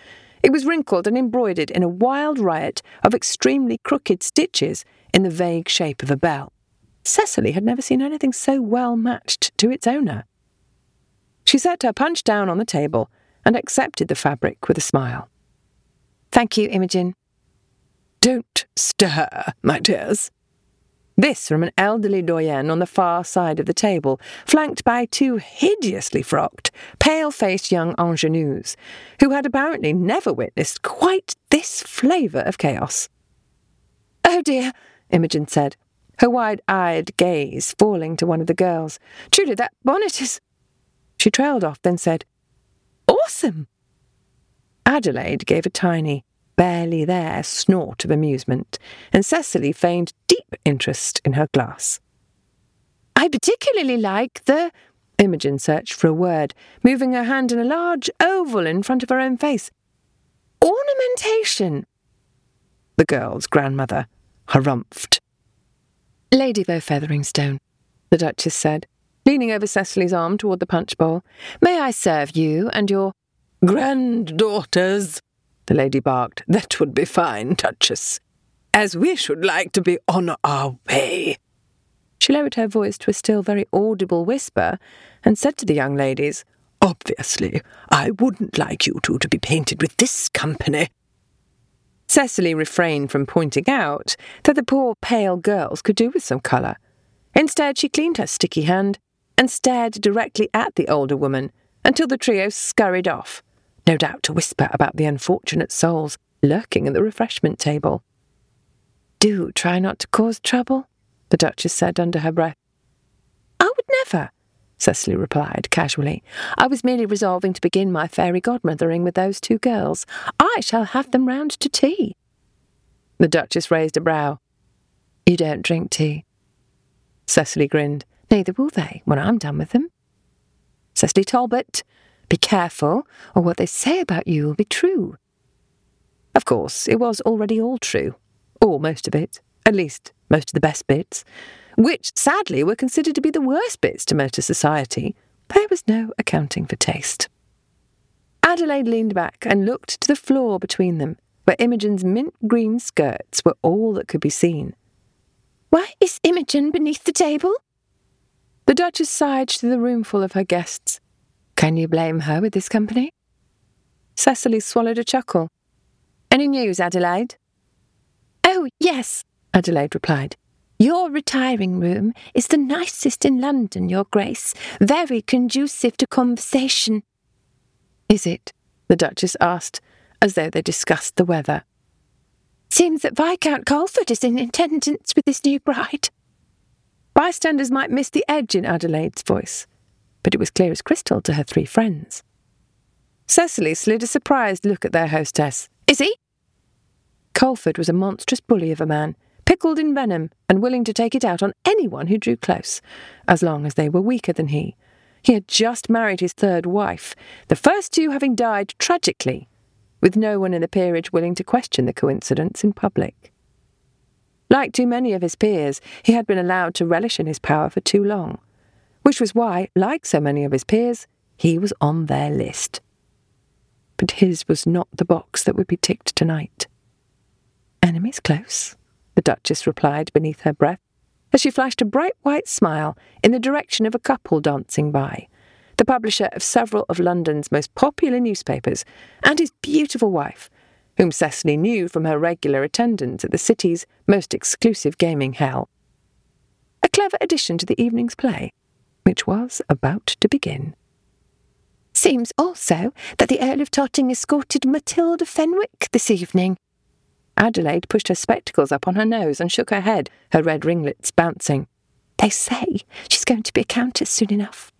It was wrinkled and embroidered in a wild riot of extremely crooked stitches in the vague shape of a bell. Sesily had never seen anything so well matched to its owner. She set her punch down on the table and accepted the fabric with a smile. Thank you, Imogen. Don't stir, my dears, this from an elderly doyenne on the far side of the table, flanked by two hideously frocked, pale faced young ingenues, who had apparently never witnessed quite this flavour of chaos. Oh dear, Imogen said, her wide eyed gaze falling to one of the girls. Truly, that bonnet is. She trailed off, then said, Awesome! Adelaide gave a tiny, barely there snort of amusement, and Sesily feigned deep interest in her glass. I particularly like the. Imogen searched for a word, moving her hand in a large oval in front of her own face. Ornamentation. The girl's grandmother harumphed. Lady Featheringstone, the Duchess said, leaning over Sesily's arm toward the punch bowl. May I serve you and your granddaughters? the lady barked. That would be fine, Duchess. As we should like to be on our way. She lowered her voice to a still very audible whisper and said to the young ladies, Obviously, I wouldn't like you two to be painted with this company. Sesily refrained from pointing out that the poor pale girls could do with some colour. Instead, she cleaned her sticky hand and stared directly at the older woman until the trio scurried off, no doubt to whisper about the unfortunate souls lurking at the refreshment table. Do try not to cause trouble, the Duchess said under her breath. I would never, Sesily replied casually. I was merely resolving to begin my fairy godmothering with those two girls. I shall have them round to tea. The Duchess raised a brow. You don't drink tea. Sesily grinned. Neither will they when I'm done with them. Sesily Talbot, be careful, or what they say about you will be true. Of course, it was already all true, or most of it, at least most of the best bits, which sadly were considered to be the worst bits to most of society. There was no accounting for taste. Adelaide leaned back and looked to the floor between them, where Imogen's mint green skirts were all that could be seen. Why is Imogen beneath the table? The Duchess sighed to the roomful of her guests. Can you blame her with this company? Sesily swallowed a chuckle. Any news, Adelaide? Oh, yes, Adelaide replied. Your retiring room is the nicest in London, Your Grace. Very conducive to conversation. Is it? the Duchess asked, as though they discussed the weather. Seems that Viscount Colford is in attendance with his new bride. Bystanders might miss the edge in Adelaide's voice, but it was clear as crystal to her three friends. Sesily slid a surprised look at their hostess. Is he? Colford was a monstrous bully of a man, pickled in venom and willing to take it out on anyone who drew close, as long as they were weaker than he. He had just married his third wife, the first two having died tragically, with no one in the peerage willing to question the coincidence in public. Like too many of his peers, he had been allowed to relish in his power for too long, which was why, like so many of his peers, he was on their list. But his was not the box that would be ticked tonight. Enemies close, the Duchess replied beneath her breath, as she flashed a bright white smile in the direction of a couple dancing by, the publisher of several of London's most popular newspapers, and his beautiful wife, whom Sesily knew from her regular attendance at the city's most exclusive gaming hell. A clever addition to the evening's play, which was about to begin. Seems also that the Earl of Totting escorted Matilda Fenwick this evening. Adelaide pushed her spectacles up on her nose and shook her head, her red ringlets bouncing. They say she's going to be a countess soon enough.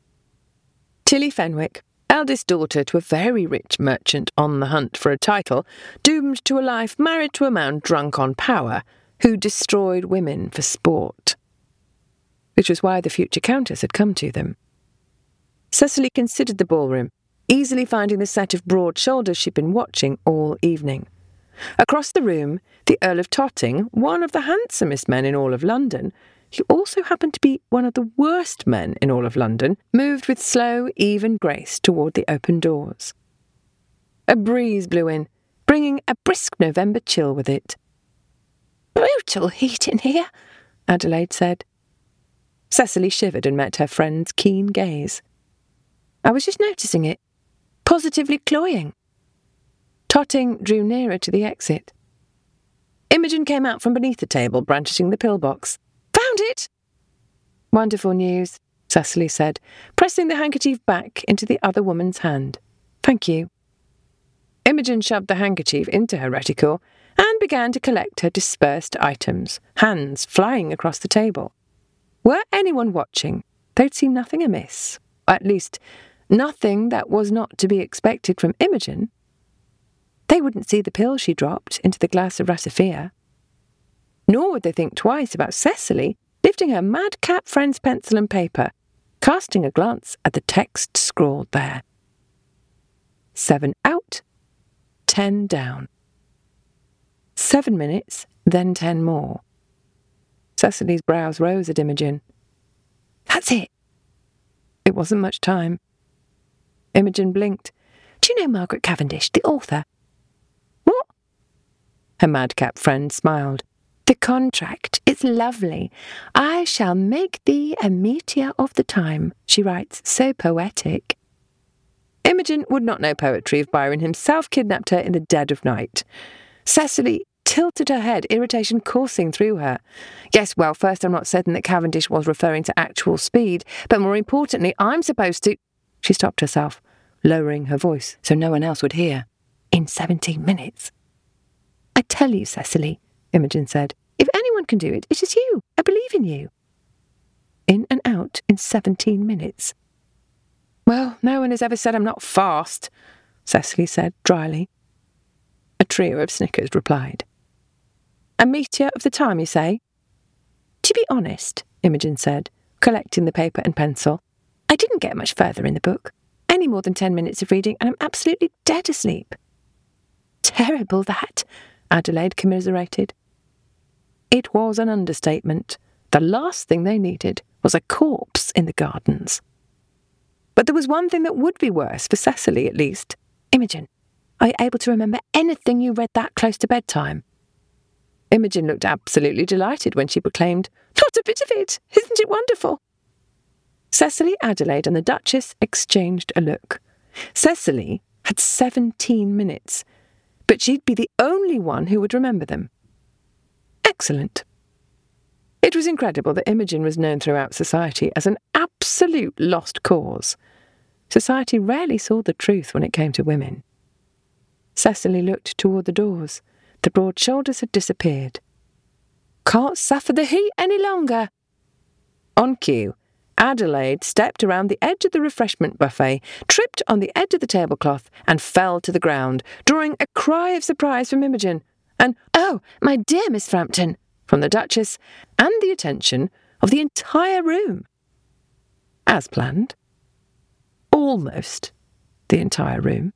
Tilly Fenwick, eldest daughter to a very rich merchant on the hunt for a title, doomed to a life married to a man drunk on power, who destroyed women for sport. Which was why the future countess had come to them. Sesily considered the ballroom, easily finding the set of broad shoulders she'd been watching all evening. Across the room, the Earl of Totting, one of the handsomest men in all of London, he also happened to be one of the worst men in all of London, moved with slow, even grace toward the open doors. A breeze blew in, bringing a brisk November chill with it. Brutal heat in here, Adelaide said. Sesily shivered and met her friend's keen gaze. I was just noticing it. Positively cloying. Totting drew nearer to the exit. Imogen came out from beneath the table, brandishing the pillbox. Found it! Wonderful news, Sesily said, pressing the handkerchief back into the other woman's hand. Thank you. Imogen shoved the handkerchief into her reticule and began to collect her dispersed items, hands flying across the table. Were anyone watching, they'd see nothing amiss. At least, nothing that was not to be expected from Imogen. They wouldn't see the pill she dropped into the glass of ratafia. Nor would they think twice about Sesily lifting her madcap friend's pencil and paper, casting a glance at the text scrawled there. Seven out, ten down. Seven minutes, then ten more. Sesily's brows rose at Imogen. That's it. It wasn't much time. Imogen blinked. Do you know Margaret Cavendish, the author? What? Her madcap friend smiled. The contract is lovely. I shall make thee a meteor of the time, she writes, so poetic. Imogen would not know poetry if Byron himself kidnapped her in the dead of night. Sesily tilted her head, irritation coursing through her. Yes, well, first, I'm not certain that Cavendish was referring to actual speed, but more importantly, I'm supposed to. She stopped herself, lowering her voice so no one else would hear. In seventeen minutes. I tell you, Sesily, Imogen said. If anyone can do it, it is you. I believe in you. In and out in seventeen minutes. Well, no one has ever said I'm not fast, Sesily said dryly. A trio of snickers replied. A meteor of the time, you say? To be honest, Imogen said, collecting the paper and pencil, I didn't get much further in the book. Any more than ten minutes of reading, and I'm absolutely dead asleep. Terrible that, Adelaide commiserated. It was an understatement. The last thing they needed was a corpse in the gardens. But there was one thing that would be worse, for Sesily at least. Imogen, are you able to remember anything you read that close to bedtime? Imogen looked absolutely delighted when she proclaimed, Not a bit of it! Isn't it wonderful? Sesily, Adelaide, and the Duchess exchanged a look. Sesily had seventeen minutes, but she'd be the only one who would remember them. Excellent. It was incredible that Imogen was known throughout society as an absolute lost cause. Society rarely saw the truth when it came to women. Sesily looked toward the doors. The broad shoulders had disappeared. Can't suffer the heat any longer. On cue, Adelaide stepped around the edge of the refreshment buffet, tripped on the edge of the tablecloth, and fell to the ground, drawing a cry of surprise from Imogen, and, Oh, my dear Miss Frampton, from the Duchess, and the attention of the entire room. As planned. Almost the entire room.